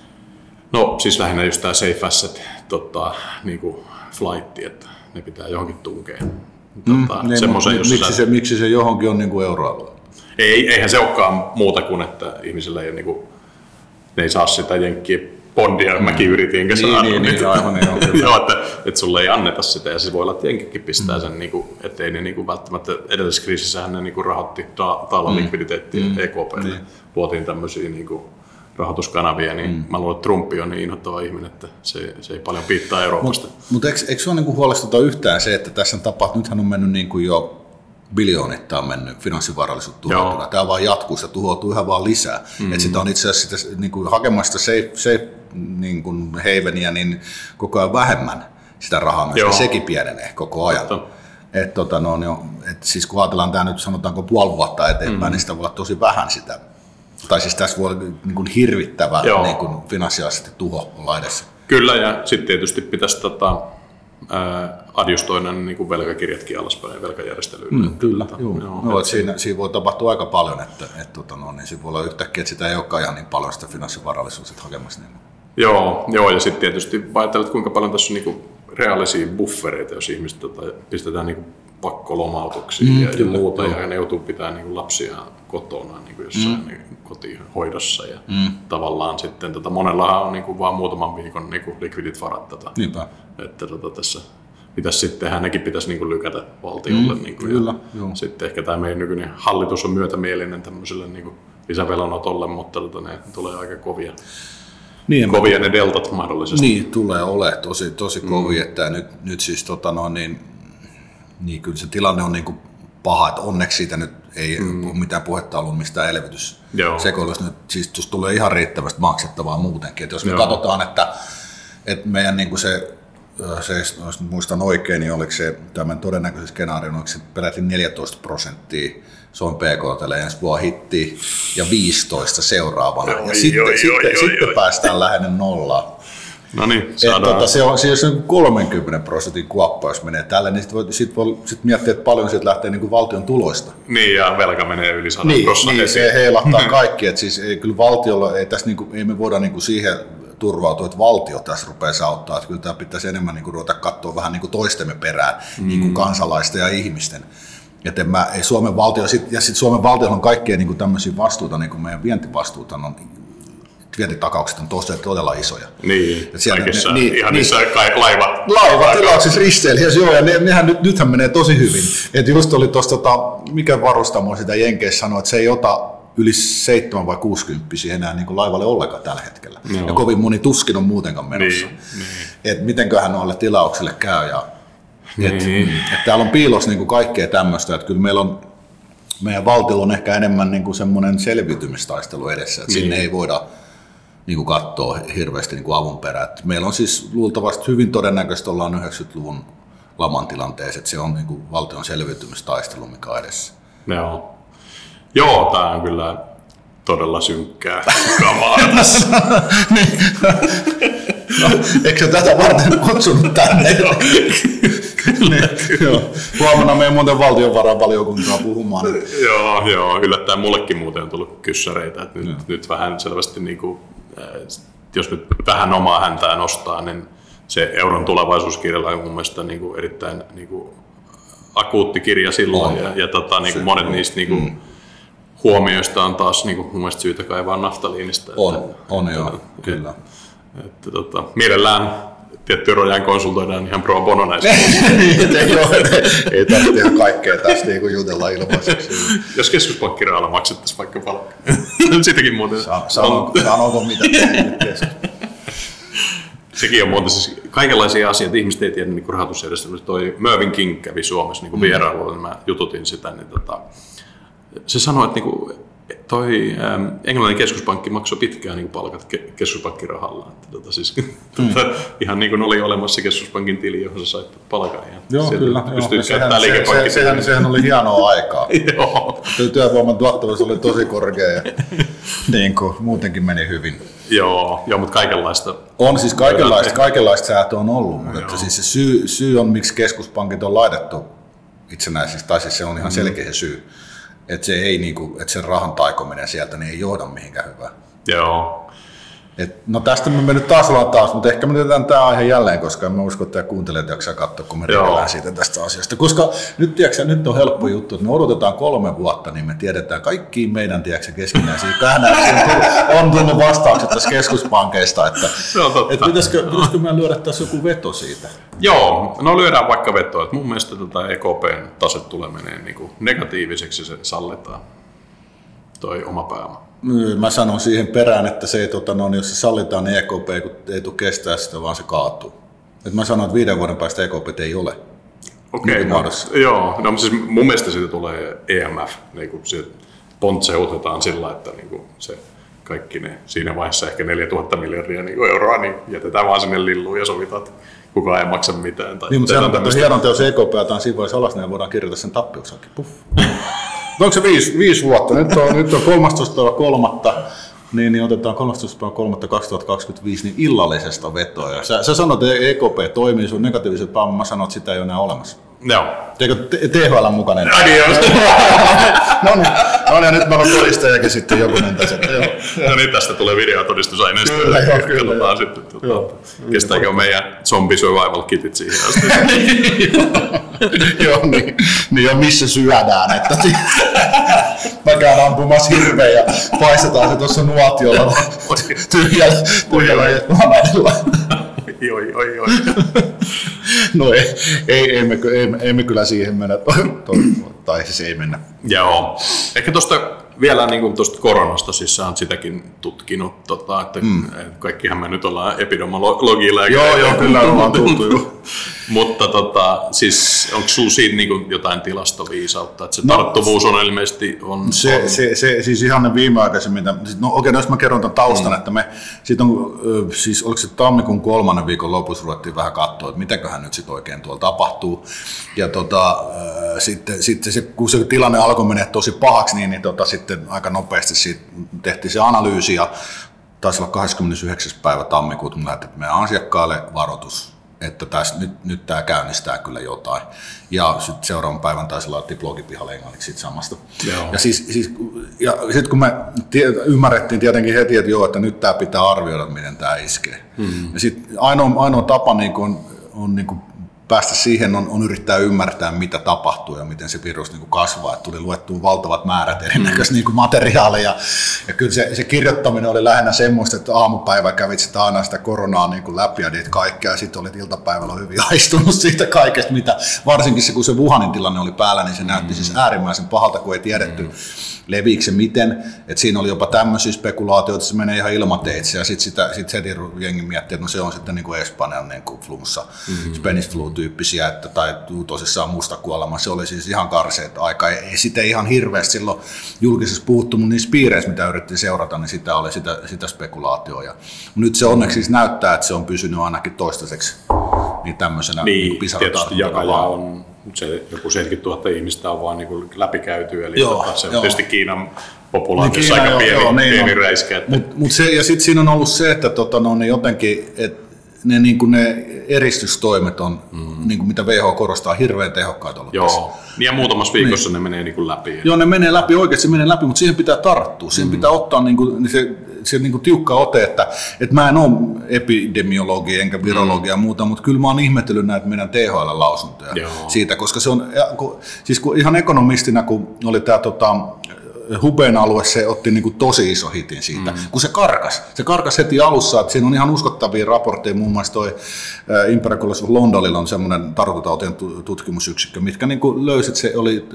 No siis lähinnä just tämä safe asset tota, niin kuin flightti, että ne pitää johonkin tunkea. Tota, mm, niin, miksi, se, miksi se johonkin on niin kuin euroalueella? Ei, eihän se olekaan muuta kuin, että ihmisillä ei, niin kuin, ne ei saa sitä jenkkiä bondia, mm. mäkin yritin, enkä niin, saanut. Niin, niin, niin, aivan niin, (laughs) Joo, että, että sulle ei anneta sitä, ja siis voi olla, että jenkikin pistää mm. sen, niin kuin, ettei ne niin kuin, välttämättä edellisessä kriisissähän ne niin kuin, rahoitti taalla mm. likviditeettiä mm. EKPlle. Niin. Luotiin tämmöisiä niin kuin, rahoituskanavia, niin mm. mä luulen, että Trumpi on niin inhottava ihminen, että se, se ei paljon piittaa Euroopasta. Mutta mut eikö, eikö se ole niin huolestuta yhtään se, että tässä on tapahtunut, nythän on mennyt niin kuin jo biljoonittain mennyt finanssivarallisuutta tuhoutuna. Tämä vaan jatkuu, se tuhoutuu ihan vaan lisää. Mm-hmm. Et sitä on itse asiassa sitä, niin kuin hakemasta safe, safe niin kuin havenia niin koko ajan vähemmän sitä rahaa, myös sekin pienenee koko ajan. Et, tota, no, niin, et, siis kun ajatellaan tämä nyt sanotaanko puoli vuotta eteenpäin, mm-hmm. niin sitä voi olla tosi vähän sitä. Tai siis tässä voi olla niin kuin hirvittävä niin kuin finanssiaalisesti tuho olla edessä. Kyllä, ja sitten tietysti pitäisi tota, adjustoinnin niin kuin velkakirjatkin alaspäin velkajärjestelyyn. Mm, kyllä, tota, joo. joo no, että siinä, siinä, voi tapahtua aika paljon, että, että tota, no, niin siinä voi olla yhtäkkiä, että sitä ei olekaan ihan niin paljon sitä finanssivarallisuutta hakemassa. Niin. Joo, joo, ja sitten tietysti ajattelet, kuinka paljon tässä on niin kuin reaalisia buffereita, jos ihmiset tota, pistetään niin kuin pakkolomautuksia mm, ja, kyllä, ja muuta, joo. ja ne joutuu pitämään niin kuin lapsia kotona niin kuin jossain mm. niin kotihoidossa. Ja mm. tavallaan sitten tota, monellahan on niin kuin vaan muutaman viikon niin kuin likvidit varat. Tota, Niinpä. Että tota, tässä pitäisi sitten tehdä, nekin pitäisi niin kuin lykätä valtiolle. Mm, niin kuin, kyllä, ja joo. Sitten ehkä tämä meidän nykyinen hallitus on myötämielinen tämmöiselle niin kuin lisävelanotolle, mutta tota, ne tulee aika kovia. Niin, kovia ne deltat mahdollisesti. Niin, tulee ole tosi, tosi kovia, mm. että nyt, nyt siis tota no, niin, niin kyllä se tilanne on niin kuin paha, että onneksi siitä nyt ei mm. ole mitään puhetta ollut mistään elvytyssekoilusta. Nyt siis tulee ihan riittävästi maksettavaa muutenkin. Että jos me Joo. katsotaan, että, että meidän niin kuin se se, jos muistan oikein, niin oliko se tämän todennäköisen skenaario, oliko se peräti 14 prosenttia Suomen PKT ensi vuonna hitti ja 15 seuraavana. Joo, ja sitten, joo, sitten, joo, sitten joo. päästään lähelle nollaa. No niin, saadaan. tota, se on siis 30 prosentin kuoppa, jos menee tälle, niin sitten voi, sit voi sit miettiä, että paljon sieltä lähtee niin kuin valtion tuloista. Niin, ja velka menee yli 100 niin, niin, se heilahtaa kaikki. Että siis ei, kyllä valtiolla, ei, tässä niin kuin, ei me voida niin kuin siihen turvautua, että valtio tässä rupeaa auttaa. Että kyllä tämä pitäisi enemmän niin kuin ruveta katsoa vähän niin kuin toistemme perään, mm. niin kuin kansalaisten ja ihmisten. Että mä, ei Suomen valtio, sit, ja sitten Suomen valtiolla on kaikkia niin kuin tämmöisiä vastuuta, niin kuin meidän vientivastuuta on vientitakaukset on tosi, todella isoja. Niin, siellä, kaikissa, ne, niin, ihan niin, niissä laiva. Laiva, tilauksissa risteilijässä, joo, ja ne, nehän nyt, nythän menee tosi hyvin. Et just oli tuossa, tota, mikä varustamo sitä Jenkeissä sanoi, että se ei ota yli 7 vai 60 enää niin kuin laivalle ollenkaan tällä hetkellä. Joo. Ja kovin moni tuskin on muutenkaan menossa. Niin, niin. Et mitenköhän noille tilauksille käy. Ja, niin. et, et täällä on piilossa niin kuin kaikkea tämmöistä, että kyllä meillä on meidän valtiolla on ehkä enemmän niin kuin semmoinen selviytymistaistelu edessä, että niin. sinne ei voida niin kuin katsoa hirveästi niin kuin avun perään. Meillä on siis luultavasti hyvin todennäköistä ollaan 90-luvun laman tilanteessa, että se on niin kuin valtion selviytymistaistelu, mikä on edessä. Joo. Joo, tämä on kyllä todella synkkää kamaa tässä. niin. no, eikö tätä varten kutsunut tänne? niin, joo. Huomenna meidän muuten valtiovarainvaliokuntaa puhumaan. joo, joo, yllättäen mullekin muuten on tullut kyssäreitä. Että nyt, nyt vähän selvästi, niin kuin, jos nyt vähän omaa häntää nostaa, niin se euron tulevaisuuskirjalla on mun mielestä niin kuin erittäin niin kuin akuutti kirja silloin On. ja, ja tota, niin kuin monet niistä niin kuin, mm. Huomioista on taas niin kuin, mun mielestä syytä kaivaa naftaliinista. On, on joo, kyllä. Että, tota, mielellään tietty rojan konsultoidaan ihan pro bono näistä. (laughs) Niin, ei, tarvitse ihan kaikkea tästä niin kuin jutella ilmaiseksi. Jos keskuspankkiraalla maksettaisiin vaikka palkkaa. (laughs) Sitäkin muuten. Sa- Sanonko, sanonko mitä (laughs) Sekin on muuten siis kaikenlaisia asioita, ihmiset ei tiedä niin rahoitusjärjestelmästä. Toi Mervyn King kävi Suomessa niin vierailulla, niin mä jututin sitä, niin tota, se sanoi, että niin kuin, toi ähm, englannin keskuspankki maksoi pitkään niin palkat ke- keskuspankkirahalla. Että, tota, siis, (laughs) Mm. tota, ihan niin kuin oli olemassa keskuspankin tili, johon sä sait palkan. Ja Joo, kyllä. Joo. Sehän, se, se, sehän, sehän oli hienoa aikaa. (laughs) Joo, Työvoiman tuottavuus oli tosi korkea ja (laughs) niin kuin, muutenkin meni hyvin. joo, joo, mutta kaikenlaista. On siis kaikenlaista, kaikenlaista säätöä on ollut, mutta että siis se syy, syy on, miksi keskuspankit on laitettu itsenäisiksi, tai siis se on ihan selkeä syy, että se ei niinku, että sen rahan taikominen sieltä niin ei johda mihinkään hyvää. Joo, Et, no tästä me nyt taas ollaan taas, mutta ehkä me jätetään tämä aihe jälleen, koska en mä usko, että kuuntelijat jaksaa katsoa, kun me Joo. rivellään siitä tästä asiasta. Koska nyt, tiedätkö, nyt on helppo juttu, että me odotetaan kolme vuotta, niin me tiedetään kaikkiin meidän tiedätkö, keskinäisiin kähnäyksiin (laughs) on tullut vastaukset tässä keskuspankeista, että, totta. että pitäisikö, pitäisikö meidän lyödä tässä joku veto siitä? Joo, no lyödään vaikka vetoa. että Mun mielestä tätä EKPn tase tulee menee niin negatiiviseksi, se sallitaan toi oma pääoma. Mä sanon siihen perään, että se ei, tota, no, jos se sallitaan, niin EKP kun ei tule kestää sitä, vaan se kaatuu. Et mä sanon, että viiden vuoden päästä EKP ei ole. Okei, no, Nykymuodossa. joo, no siis mun mielestä siitä tulee EMF, niin kuin se pontseutetaan sillä, että niin kuin se kaikki ne, siinä vaiheessa ehkä 4000 miljardia niin kuin euroa, niin jätetään vaan sinne lilluun ja sovitaan, että kukaan ei maksa mitään. Tai Niin, mutta sehän on tämmöistä- hieno teos EKP otetaan siinä vaiheessa alas, niin voidaan kirjata sen tappioksakin. Puff. (laughs) Onko se viisi, viisi vuotta? Nyt on, nyt on 13.3. Niin, niin otetaan 13.3.2025 niin illallisesta vetoa. Sä, sä sanot, että EKP toimii, sun negatiiviset pääomat, mä sanon, että sitä ei ole enää olemassa. Joo. Teikö T- THL mukainen? Adios. (laughs) no niin, no niin, nyt meillä on todistajakin sitten jokunen tässä. Joo. No niin, tästä tulee videotodistusaineisto. Kyllä, joo, kyllä, Katsotaan sitten, tuota, Joo. kestääkö meidän zombie survival kitit siihen asti. (laughs) (laughs) Joo, niin, niin ja missä syödään, että mä käyn ampumassa hirveä ja paistetaan se tuossa nuotiolla tyhjällä, tyhjällä oi, oi, oi, oi. (laughs) No ei, ei, ei, me, ei, me- kyllä siihen mennä, (laughs) tai siis ei mennä. Joo. Ehkä tuosta vielä niin kuin tuosta koronasta, siis sä oot sitäkin tutkinut, tota, että mm. kaikkihan me nyt ollaan epidemiologilla. Joo, joo, kyllä (laughs) ollaan tultu jo. Mutta tota, siis onko sulla siinä niin kuin jotain tilastoviisautta, että se No, tarttuvuus on ilmeisesti on, Se, on se, se, siis ihan ne viimeaikaisemmin, mitä- sit- no okei, no jos mä kerron tämän taustan, mm. että me, siitä on, siis oliko se tammikuun kolmannen viikon lopussa ruvettiin vähän katsoa, että mitäköhän nyt sitten oikein tuolla tapahtuu. Ja tota, sitten, sitten se, kun se tilanne alkoi mennä tosi pahaksi, niin, niin tota, sitten aika nopeasti siitä tehtiin se analyysi ja taisi olla 29. päivä tammikuuta, me lähetettiin meidän asiakkaalle varoitus, että tässä, nyt, nyt tämä käynnistää kyllä jotain. Ja sitten seuraavan päivän taisi laittaa blogipihalle englanniksi siitä samasta. Joo. Ja siis, siis ja sitten kun me tie, ymmärrettiin tietenkin heti, että joo, että nyt tämä pitää arvioida, miten tämä iskee. Mm. Ja sitten ainoa, ainoa tapa niin kun, on niin kun päästä siihen on, on yrittää ymmärtää, mitä tapahtuu ja miten se virus niin kuin kasvaa. Et tuli luettua valtavat määrät erinäköistä niin kuin materiaaleja. Ja kyllä se, se kirjoittaminen oli lähinnä semmoista, että aamupäivä kävit sitä aina sitä koronaa niin kuin läpi ja niitä kaikkea. Ja sitten olit iltapäivällä hyvin aistunut siitä kaikesta, mitä varsinkin se, kun se Wuhanin tilanne oli päällä, niin se näytti siis äärimmäisen pahalta, kun ei tiedetty, leviikö se miten. Et siinä oli jopa tämmöisiä spekulaatioita, että se menee ihan ilmateitse. Ja sitten sit heti jengi miettii, että no se on sitten niin kuin Espanjan niin kuin flunssa, mm-hmm. Spanish flu-tyyppisiä, että, tai tosissaan musta kuolema. Se oli siis ihan karseet aika. Ei, ei sitä ihan hirveästi silloin julkisessa puhuttu, mutta niissä piireissä, mitä yritettiin seurata, niin sitä oli sitä, sitä spekulaatioa. Ja nyt se onneksi siis näyttää, että se on pysynyt ainakin toistaiseksi niin tämmöisenä Niin, niin tietysti jakaja on, se joku 70 000 ihmistä on vaan niin läpikäyty, eli Joo, tota, se on joo. tietysti Kiinan populaatiossa Niin, aika Kiina, pieni, joo, niin pieni on. räiskä. Että, Mut, mut se, ja sitten siinä on ollut se, että tota, no, ne jotenkin, et ne, niin kuin ne eristystoimet on, mm. niin kuin mitä WHO korostaa, hirveän tehokkaita ollut tässä. joo, niin ja muutamassa viikossa ne menee niin kuin läpi. Joo, ne menee läpi, oikeasti menee läpi, mutta siihen pitää tarttua. Siihen mm. pitää ottaa, niin kuin, niin se, se niin kuin tiukka ote, että, että mä en ole epidemiologi enkä virologi ja muuta, mutta kyllä mä oon ihmetellyt näitä meidän THL-lausuntoja Joo. siitä, koska se on, siis kun ihan ekonomistina, kun oli tämä tota, Huben alue, se otti niin kuin tosi iso hitin siitä, mm. kun se karkas. Se karkas heti alussa, että siinä on ihan uskottavia raportteja, muun muassa toi Imperial College of Londonilla on semmoinen tartuntatautien tu- tutkimusyksikkö, mitkä niin kuin löysi, että se oli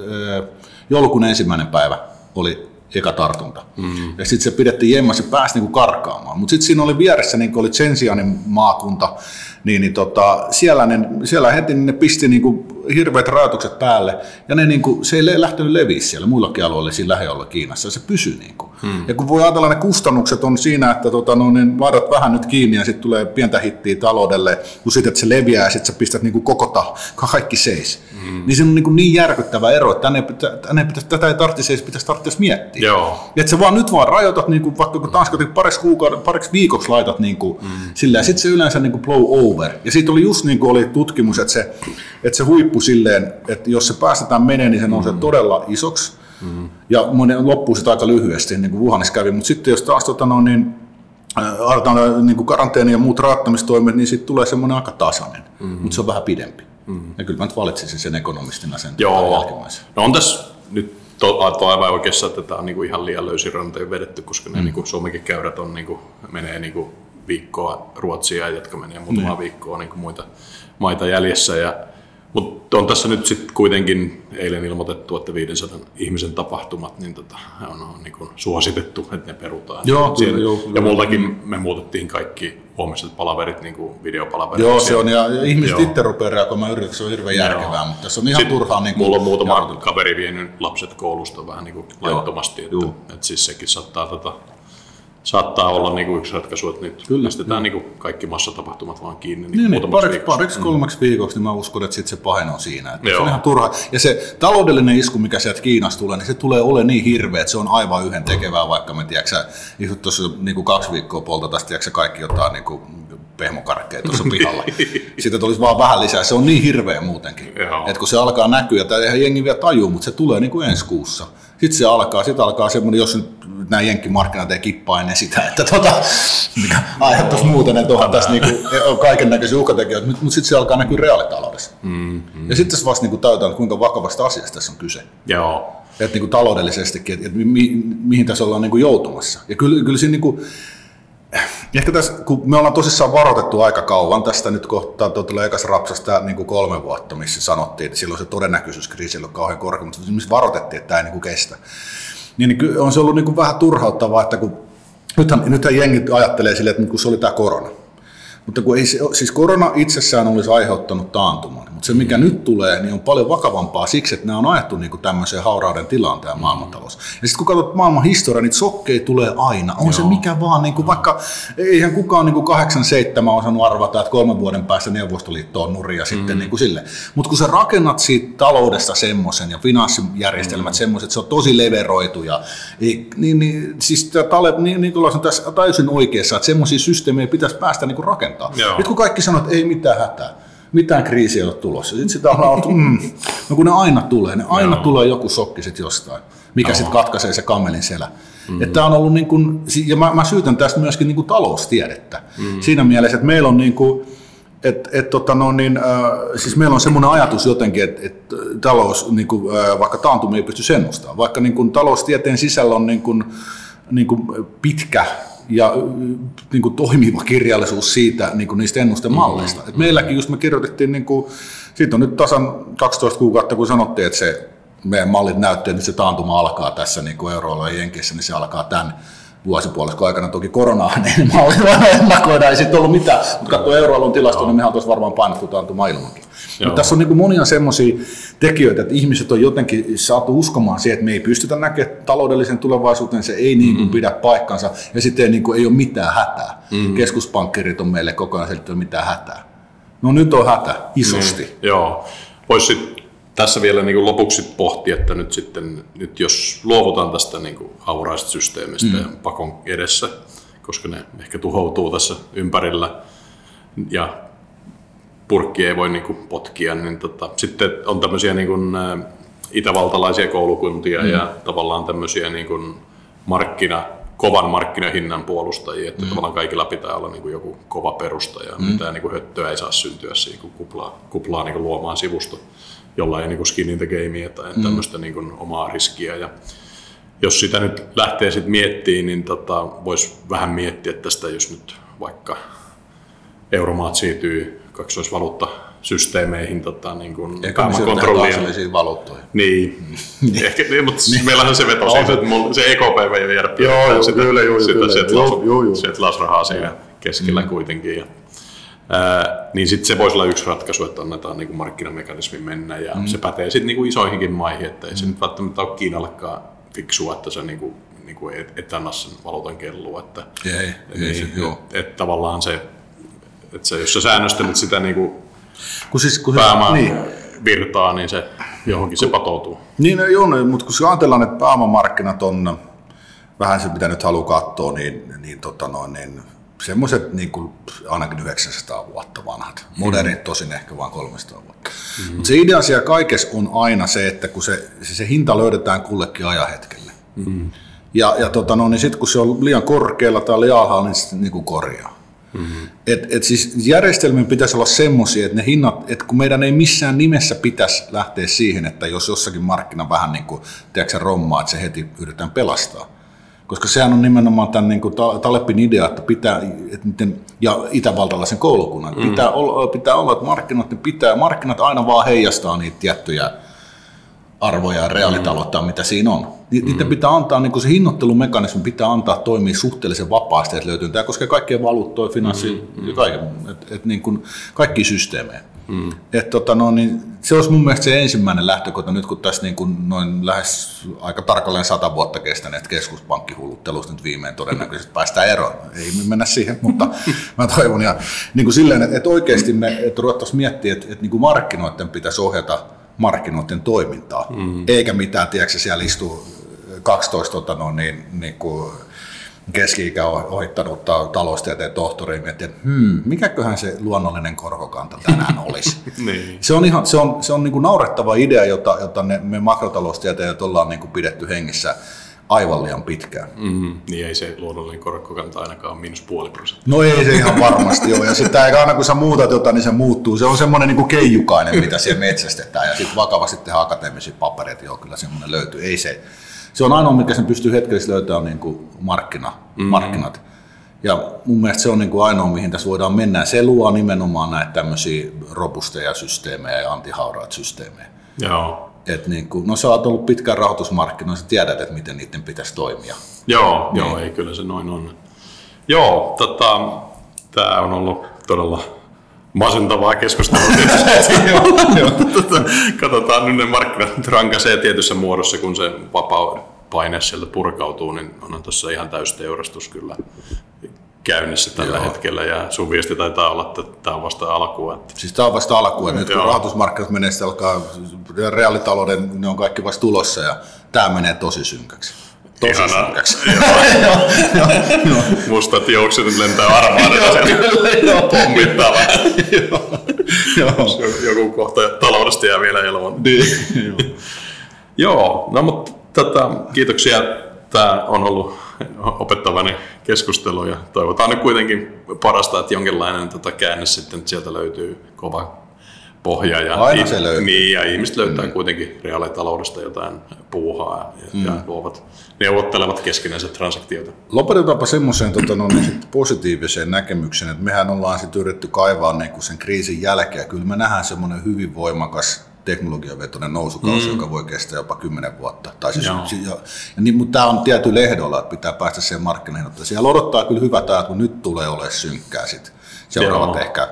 joulukuun ensimmäinen päivä oli eka tartunta. Mm. Ja sitten se pidettiin jemmas ja pääsi niinku karkaamaan. Mutta sitten siinä oli vieressä, niin oli Tsensianin maakunta, niin, niin tota, siellä, ne, siellä heti ne pisti niinku hirveät rajoitukset päälle, ja ne niinku, se ei lähtenyt leviä siellä muillakin alueilla siinä lähialueella Kiinassa, ja se pysyi. Niinku. Hmm. Ja kun voi ajatella, ne kustannukset on siinä, että tota, no, niin laitat vähän nyt kiinni, ja sitten tulee pientä hittiä taloudelle, kun sitten että se leviää, ja sitten sä pistät niinku koko ta, kaikki seis. Hmm. Niin se on niinku niin järkyttävä ero, että tänne, tänne pitäisi, tätä ei tarvitsisi edes pitäisi tarvitsisi miettiä. Joo. Ja että sä vaan nyt vaan rajoitat, niin kuin, vaikka kun Tanska pariksi, kuukauden, pariksi viikoksi laitat niin kuin, mm. sillä, ja sitten se yleensä niin kuin blow over. Ja siitä oli just niin kuin oli tutkimus, että se, että se huippu silleen, että jos se päästetään menee, niin se nousee mm. todella isoksi. Mm. Ja monen loppuu sitä aika lyhyesti, niin kuin Wuhanissa kävi. Mutta sitten jos taas tota, no, niin, aletaan niin kuin karanteeni ja muut rajoittamistoimet, niin sitten tulee semmoinen aika tasainen, mm-hmm. mutta se on vähän pidempi. Mm-hmm. Ja kyllä mä nyt valitsisin sen ekonomistina sen Joo. No on tässä nyt to, aivan oikeassa, että tämä on niinku ihan liian löysin ranteen vedetty, koska ne mm. niinku Suomenkin käyrät on, niinku, menee niinku viikkoa Ruotsia, jotka menee muutama mm. viikkoa niinku muita maita jäljessä. Ja, mutta on tässä nyt sitten kuitenkin eilen ilmoitettu, että 500 ihmisen tapahtumat niin tota, on, on niin suositettu, että ne perutaan. Joo, kyllä, joo, ja multakin me muutettiin kaikki huomiset palaverit niin kuin videopalaverit. Joo, se on, ja, ihmiset itse rupeaa reagoimaan yritys, se on hirveän Joo. järkevää, mutta se on ihan Sitten turhaa. Niin kuin, mulla on muutama kaveri vienyt lapset koulusta vähän niin kuin laittomasti, että, että, siis sekin saattaa tota, saattaa olla niin kuin yksi ratkaisu, että nyt Kyllä, pistetään niin kuin kaikki massatapahtumat vaan kiinni niin Niin, niin pariksi, viikoksi. pariksi kolmeksi viikoksi, niin mä uskon, että sit se pahin on siinä. Että se on ihan turha. Ja se taloudellinen isku, mikä sieltä Kiinasta tulee, niin se tulee ole niin hirveä, että se on aivan yhden tekevää, vaikka me tiedätkö, tuossa niin kuin kaksi viikkoa polta tästä, tiedätkö, kaikki jotain niin kuin pehmokarkkeja tuossa pihalla. (laughs) Sitten tulisi vaan vähän lisää. Se on niin hirveä muutenkin. Että kun se alkaa näkyä, tai eihän jengi vielä tajuu, mutta se tulee niin kuin ensi kuussa. Sitten se alkaa, sitten alkaa semmoinen, jos nyt nämä jenkkimarkkinat ei kippaa ennen sitä, että tota, mikä aiheuttaisi muuten, että onhan tässä niinku, on kaiken näköisiä uhkatekijöitä, mutta mut sitten se alkaa näkyä reaalitaloudessa. Mm, mm. Ja sitten tässä vasta niinku täytään, kuinka vakavasta asiasta tässä on kyse. Joo. Että niinku taloudellisestikin, että, että mi, mi, mihin tässä ollaan niinku joutumassa. Ja kyllä, kyllä siinä niinku, Ehkä tässä, kun me ollaan tosissaan varoitettu aika kauan tästä nyt kohtaa, tuo tulee ekas rapsasta niin kuin kolme vuotta, missä sanottiin, että silloin se todennäköisyys kriisillä on kauhean korkea, mutta missä varoitettiin, että tämä ei niin kuin kestä. Niin, niin on se ollut niin kuin vähän turhauttavaa, että kun nythän, nythän jengi ajattelee silleen, että kun se oli tämä korona. Mutta kun ei se, siis korona itsessään olisi aiheuttanut taantuman, mutta se mikä mm. nyt tulee, niin on paljon vakavampaa siksi, että nämä on ajettu niin kuin tämmöiseen haurauden tilaan tämä maailmantalous. Ja sitten kun katsot maailman historiaa, niin sokkeja tulee aina. On Joo. se mikä vaan, niin kuin, vaikka eihän kukaan niin kuin 87 osannut arvata, että kolmen vuoden päästä Neuvostoliitto on nuria sitten mm. niin kuin sille. Mutta kun sä rakennat siitä taloudesta semmoisen ja finanssijärjestelmät mm. semmoiset, että se on tosi leveroitu ja ei, niin, niin, siis tämä Taleb, niin, Nikolaus on tässä täysin oikeassa, että semmoisia systeemejä pitäisi päästä niin kuin rakentamaan. Joo. Nyt kun kaikki sanoo, että ei mitään hätää, mitään kriisiä ei ole tulossa. Sitten sitä on oltu, mm. no kun ne aina tulee, ne aina Joo. tulee joku sokki sitten jostain, mikä sitten katkaisee se kammelin selä. Mm. Että on ollut niin kuin, ja mä, mä syytän tästä myöskin niin kuin taloustiedettä. Mm. Siinä mielessä, että meillä on niin kuin, et, et, tota, no, niin, äh, siis meillä on semmoinen ajatus jotenkin, että et, talous, niin kuin, äh, vaikka taantumia ei pysty ennustamaan, vaikka niin kuin, taloustieteen sisällä on niin kuin, niin kuin pitkä ja niin kuin toimiva kirjallisuus siitä, niin kuin niistä ennustemalleista. Mm-hmm. Et meilläkin just me kirjoitettiin, niin kuin, siitä on nyt tasan 12 kuukautta, kun sanottiin, että se meidän mallit näyttää, että se taantuma alkaa tässä niin kuin euroalueen jenkeissä, niin se alkaa tämän vuosipuoliskon aikana. Toki koronaa, niin mallit vaan ennakoidaan, ei sitten ollut mitään, mutta katsoo euroalueen tilastoa, niin mehän tuossa varmaan painettu taantuma ilmankin. Mutta tässä on niin kuin monia semmoisia tekijöitä, että ihmiset on jotenkin saatu uskomaan siihen, että me ei pystytä näkemään taloudellisen tulevaisuuteen, se ei niin kuin mm. pidä paikkansa, ja sitten ei, niin kuin, ei ole mitään hätää. Mm. Keskuspankkirit on meille koko ajan selittänyt mitään hätää. No nyt on hätä, isosti. Niin, joo. Voisi tässä vielä niin kuin lopuksi pohtia, että nyt sitten, nyt jos luovutaan tästä niin kuin hauraista systeemistä mm. ja pakon edessä, koska ne ehkä tuhoutuu tässä ympärillä ja purkki ei voi niin kuin potkia, niin tota, sitten on tämmöisiä niin kuin, itävaltalaisia koulukuntia mm. ja tavallaan tämmöisiä niin kuin markkina kovan markkinahinnan puolustajia, että mm. tavallaan kaikilla pitää olla niin kuin joku kova perusta ja mm. mitään niin kuin höttöä ei saa syntyä siihen, kun kuplaa, kuplaa niin kuin luomaan sivusto, jolla ei niin kuin skin in the game tai mm. tämmöistä niin kuin omaa riskiä. Ja jos sitä nyt lähtee sitten miettimään, niin tota, voisi vähän miettiä tästä, jos nyt vaikka euromaat siirtyy kaksoisvaluutta systeemeihin tota, niin kuin pääomakontrolliin. valuuttoihin. Niin. (laughs) Ehkä, niin mutta niin. meillähän se veto siitä, että se EKP ei jäädä joo, joo, sitä, kyllä, joo, sitä, kyllä, sieltä, joo, joo, siellä keskellä mm. kuitenkin. Ja, ää, niin sitten se voisi olla yksi ratkaisu, että annetaan niin kuin markkinamekanismi mennä ja mm. se pätee sitten niin isoihinkin maihin, että ei mm. se nyt välttämättä ole Kiinallekaan fiksua, että se niin kuin, niin kuin et, et anna sen valuutan kellua. Että, ei, ei, niin, se, joo. Että et tavallaan se, että se, jos sä säännöstelet sitä niin kuin kun siis, kun pääoman niin. virtaa, niin se johonkin se patoutuu. Niin, no, joo, no, mutta kun ajatellaan, että pääomamarkkinat on vähän se, mitä nyt haluaa katsoa, niin, niin, tota noin, niin semmoiset niin kuin ainakin 900 vuotta vanhat. Modernit tosin ehkä vain 300 vuotta. Mm-hmm. Mutta se idea siellä kaikessa on aina se, että kun se, se, se hinta löydetään kullekin ajahetkelle. Mm-hmm. Ja, ja tota no, niin sitten kun se on liian korkealla tai liian alhaalla, niin sitten niin korjaa. Mm-hmm. Et, et siis järjestelmien pitäisi olla semmoisia, että ne hinnat, että kun meidän ei missään nimessä pitäisi lähteä siihen, että jos jossakin markkina vähän niin kuin, tiedätkö, rommaa, että se heti yritetään pelastaa. Koska sehän on nimenomaan tämän niin kuin Talepin idea, että pitää, että miten, ja itävaltalaisen koulukunnan, mm. pitää, olla, pitää olla, että markkinat, pitää, markkinat aina vaan heijastaa niitä tiettyjä arvoja ja reaalitaloutta, mm. mitä siinä on. Niiden mm. pitää antaa, niin se hinnoittelumekanismi pitää antaa toimia suhteellisen vapaasti, että löytyy. Tämä koskee kaikkia valuuttoja, finanssi mm. ja kaiken, et, et niin kuin kaikki systeemejä. Mm. Et tota, no, niin se olisi mun mielestä se ensimmäinen lähtökohta nyt, kun tässä niin kuin noin lähes aika tarkalleen sata vuotta kestäneet keskuspankkihuluttelusta nyt viimein todennäköisesti päästään eroon. Ei mennä siihen, mutta (laughs) mä toivon. Ja, niin kuin silleen, että, että oikeasti me että ruvettaisiin miettiä, että, että niin kuin markkinoiden pitäisi ohjata markkinoiden toimintaa, mm. eikä mitään, tiedätkö, siellä istuu 12 tota, no, niin, niin kuin keski-ikä ohittanut taloustieteen tohtori miettii, että hmm, mikäköhän se luonnollinen korkokanta tänään (laughs) olisi. niin. Se on, ihan, se on, se on niin kuin naurettava idea, jota, jota ne, me makrotaloustieteilijät ollaan niin kuin pidetty hengissä aivan liian pitkään. Mm-hmm. Niin ei se luonnollinen korkokanta ainakaan ole miinus puoli prosenttia. No ei se ihan varmasti ole. Ja sitten aina kun sä muutat jotain, niin se muuttuu. Se on semmoinen niin keijukainen, mitä siellä metsästetään. Ja sitten vakavasti tehdään akateemisia papereita, joo kyllä semmoinen löytyy. Ei se, se on ainoa, mikä sen pystyy hetkellisesti löytämään, on niin kuin markkina, mm-hmm. markkinat. Ja mun mielestä se on niin kuin ainoa, mihin tässä voidaan mennä. Se luo nimenomaan näitä tämmöisiä robusteja systeemejä ja antihauraat systeemejä. Joo. Et niin kuin, no sä oot ollut pitkään rahoitusmarkkinoissa, tiedät, että miten niiden pitäisi toimia. Joo, niin. joo ei kyllä se noin on. Joo, tota, tämä on ollut todella masentavaa keskustelua. (laughs) (laughs) Katsotaan nyt ne markkinat rankaisee tietyssä muodossa, kun se vapaa paine sieltä purkautuu, niin on tuossa ihan teurastus kyllä käynnissä tällä Joo. hetkellä ja sun viesti taitaa olla, että tämä on vasta alkua. Että... Siis tämä on vasta alkua. Nyt kun rahoitusmarkkinat menee, se alkaa reaalitalouden, ne on kaikki vasta tulossa ja tämä menee tosi synkäksi. Tosi Ihanaa. synkäksi. (laughs) Mustat joukset lentää (laughs) siellä pommittaa Joku kohta taloudesta jää vielä eloon. Niin, Joo, no mutta tota, kiitoksia. Tämä on ollut opettavani keskustelu ja toivotaan nyt kuitenkin parasta, että jonkinlainen tota käänne sitten sieltä löytyy kova pohja. Ja, Aina se löytyy. Niin, ja ihmiset löytää mm. kuitenkin reaalitaloudesta jotain puuhaa ja, mm. ja luovat, neuvottelevat keskinäiset transaktioita. Lopetetaanpa semmoiseen tota, no, niin positiiviseen näkemykseen, että mehän ollaan sitten yritetty kaivaa niin sen kriisin jälkeen. Kyllä me nähdään semmoinen hyvin voimakas teknologiavetoinen nousukausi, mm. joka voi kestää jopa 10 vuotta. Tai siis, ja, ja, niin, mutta tämä on tietty lehdolla, että pitää päästä siihen markkinoihin. Siellä odottaa kyllä hyvät ajat, mutta nyt tulee olemaan synkkää sitten. Seuraavat Joo. ehkä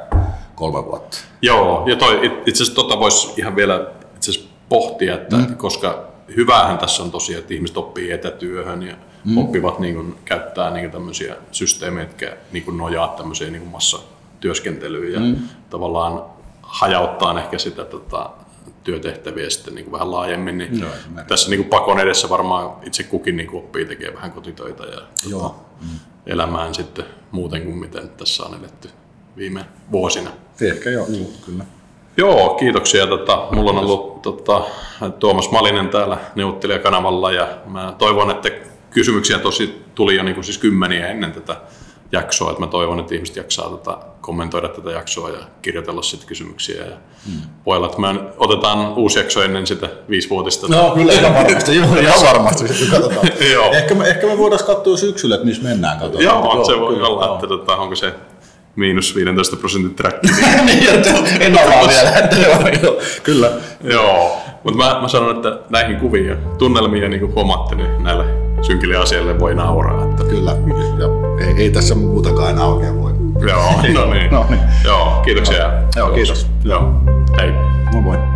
kolme vuotta. Joo, ja toi, itse asiassa tota voisi ihan vielä itse asiassa pohtia, että mm. koska hyvähän tässä on tosiaan, että ihmiset oppii etätyöhön ja mm. oppivat niin kuin, käyttää niin kuin, tämmöisiä systeemejä, jotka niin kuin, nojaa tämmöiseen niin kuin massatyöskentelyyn ja mm. tavallaan hajauttaa ehkä sitä tota, työtehtäviä sitten niin kuin vähän laajemmin. Niin no, tässä niin kuin pakon edessä varmaan itse kukin niin kuin oppii tekemään vähän kotitöitä ja Tota, mm. elämään sitten muuten kuin miten tässä on eletty viime vuosina. Ehkä joo, mm. kyllä. Joo, kiitoksia. Tota, mulla on ollut tota, Tuomas Malinen täällä neuvottelijakanavalla ja mä toivon, että kysymyksiä tosi tuli jo niin kuin siis kymmeniä ennen tätä jaksoa, että mä toivon, että ihmiset jaksaa tota, kommentoida tätä jaksoa ja kirjoitella sitten kysymyksiä. Ja hmm. Voi olla, että me otetaan uusi jakso ennen sitä viisivuotista. No kyllä, ihan varmasti, (laughs) ihan varmasti sitten katsotaan. (laughs) Joo. Ehkä, me, ehkä me voidaan katsoa syksyllä, että missä mennään. Katsotaan. Joo, Joo, se voi kyllä, olla, että tota, onko se miinus 15 prosentin track. (laughs) niin, en ala vielä. Kyllä. Joo, mutta mä, mä sanon, että näihin kuviin ja tunnelmiin niin kuin huomaatte, niin näille synkille asialle voi nauraa. Että... Kyllä, ja ei, ei tässä muutakaan enää oikein voi. Joo, no (laughs) niin. no niin. Joo, kiitoksia. Joo, kiitos. Joo, hei. Moi moi.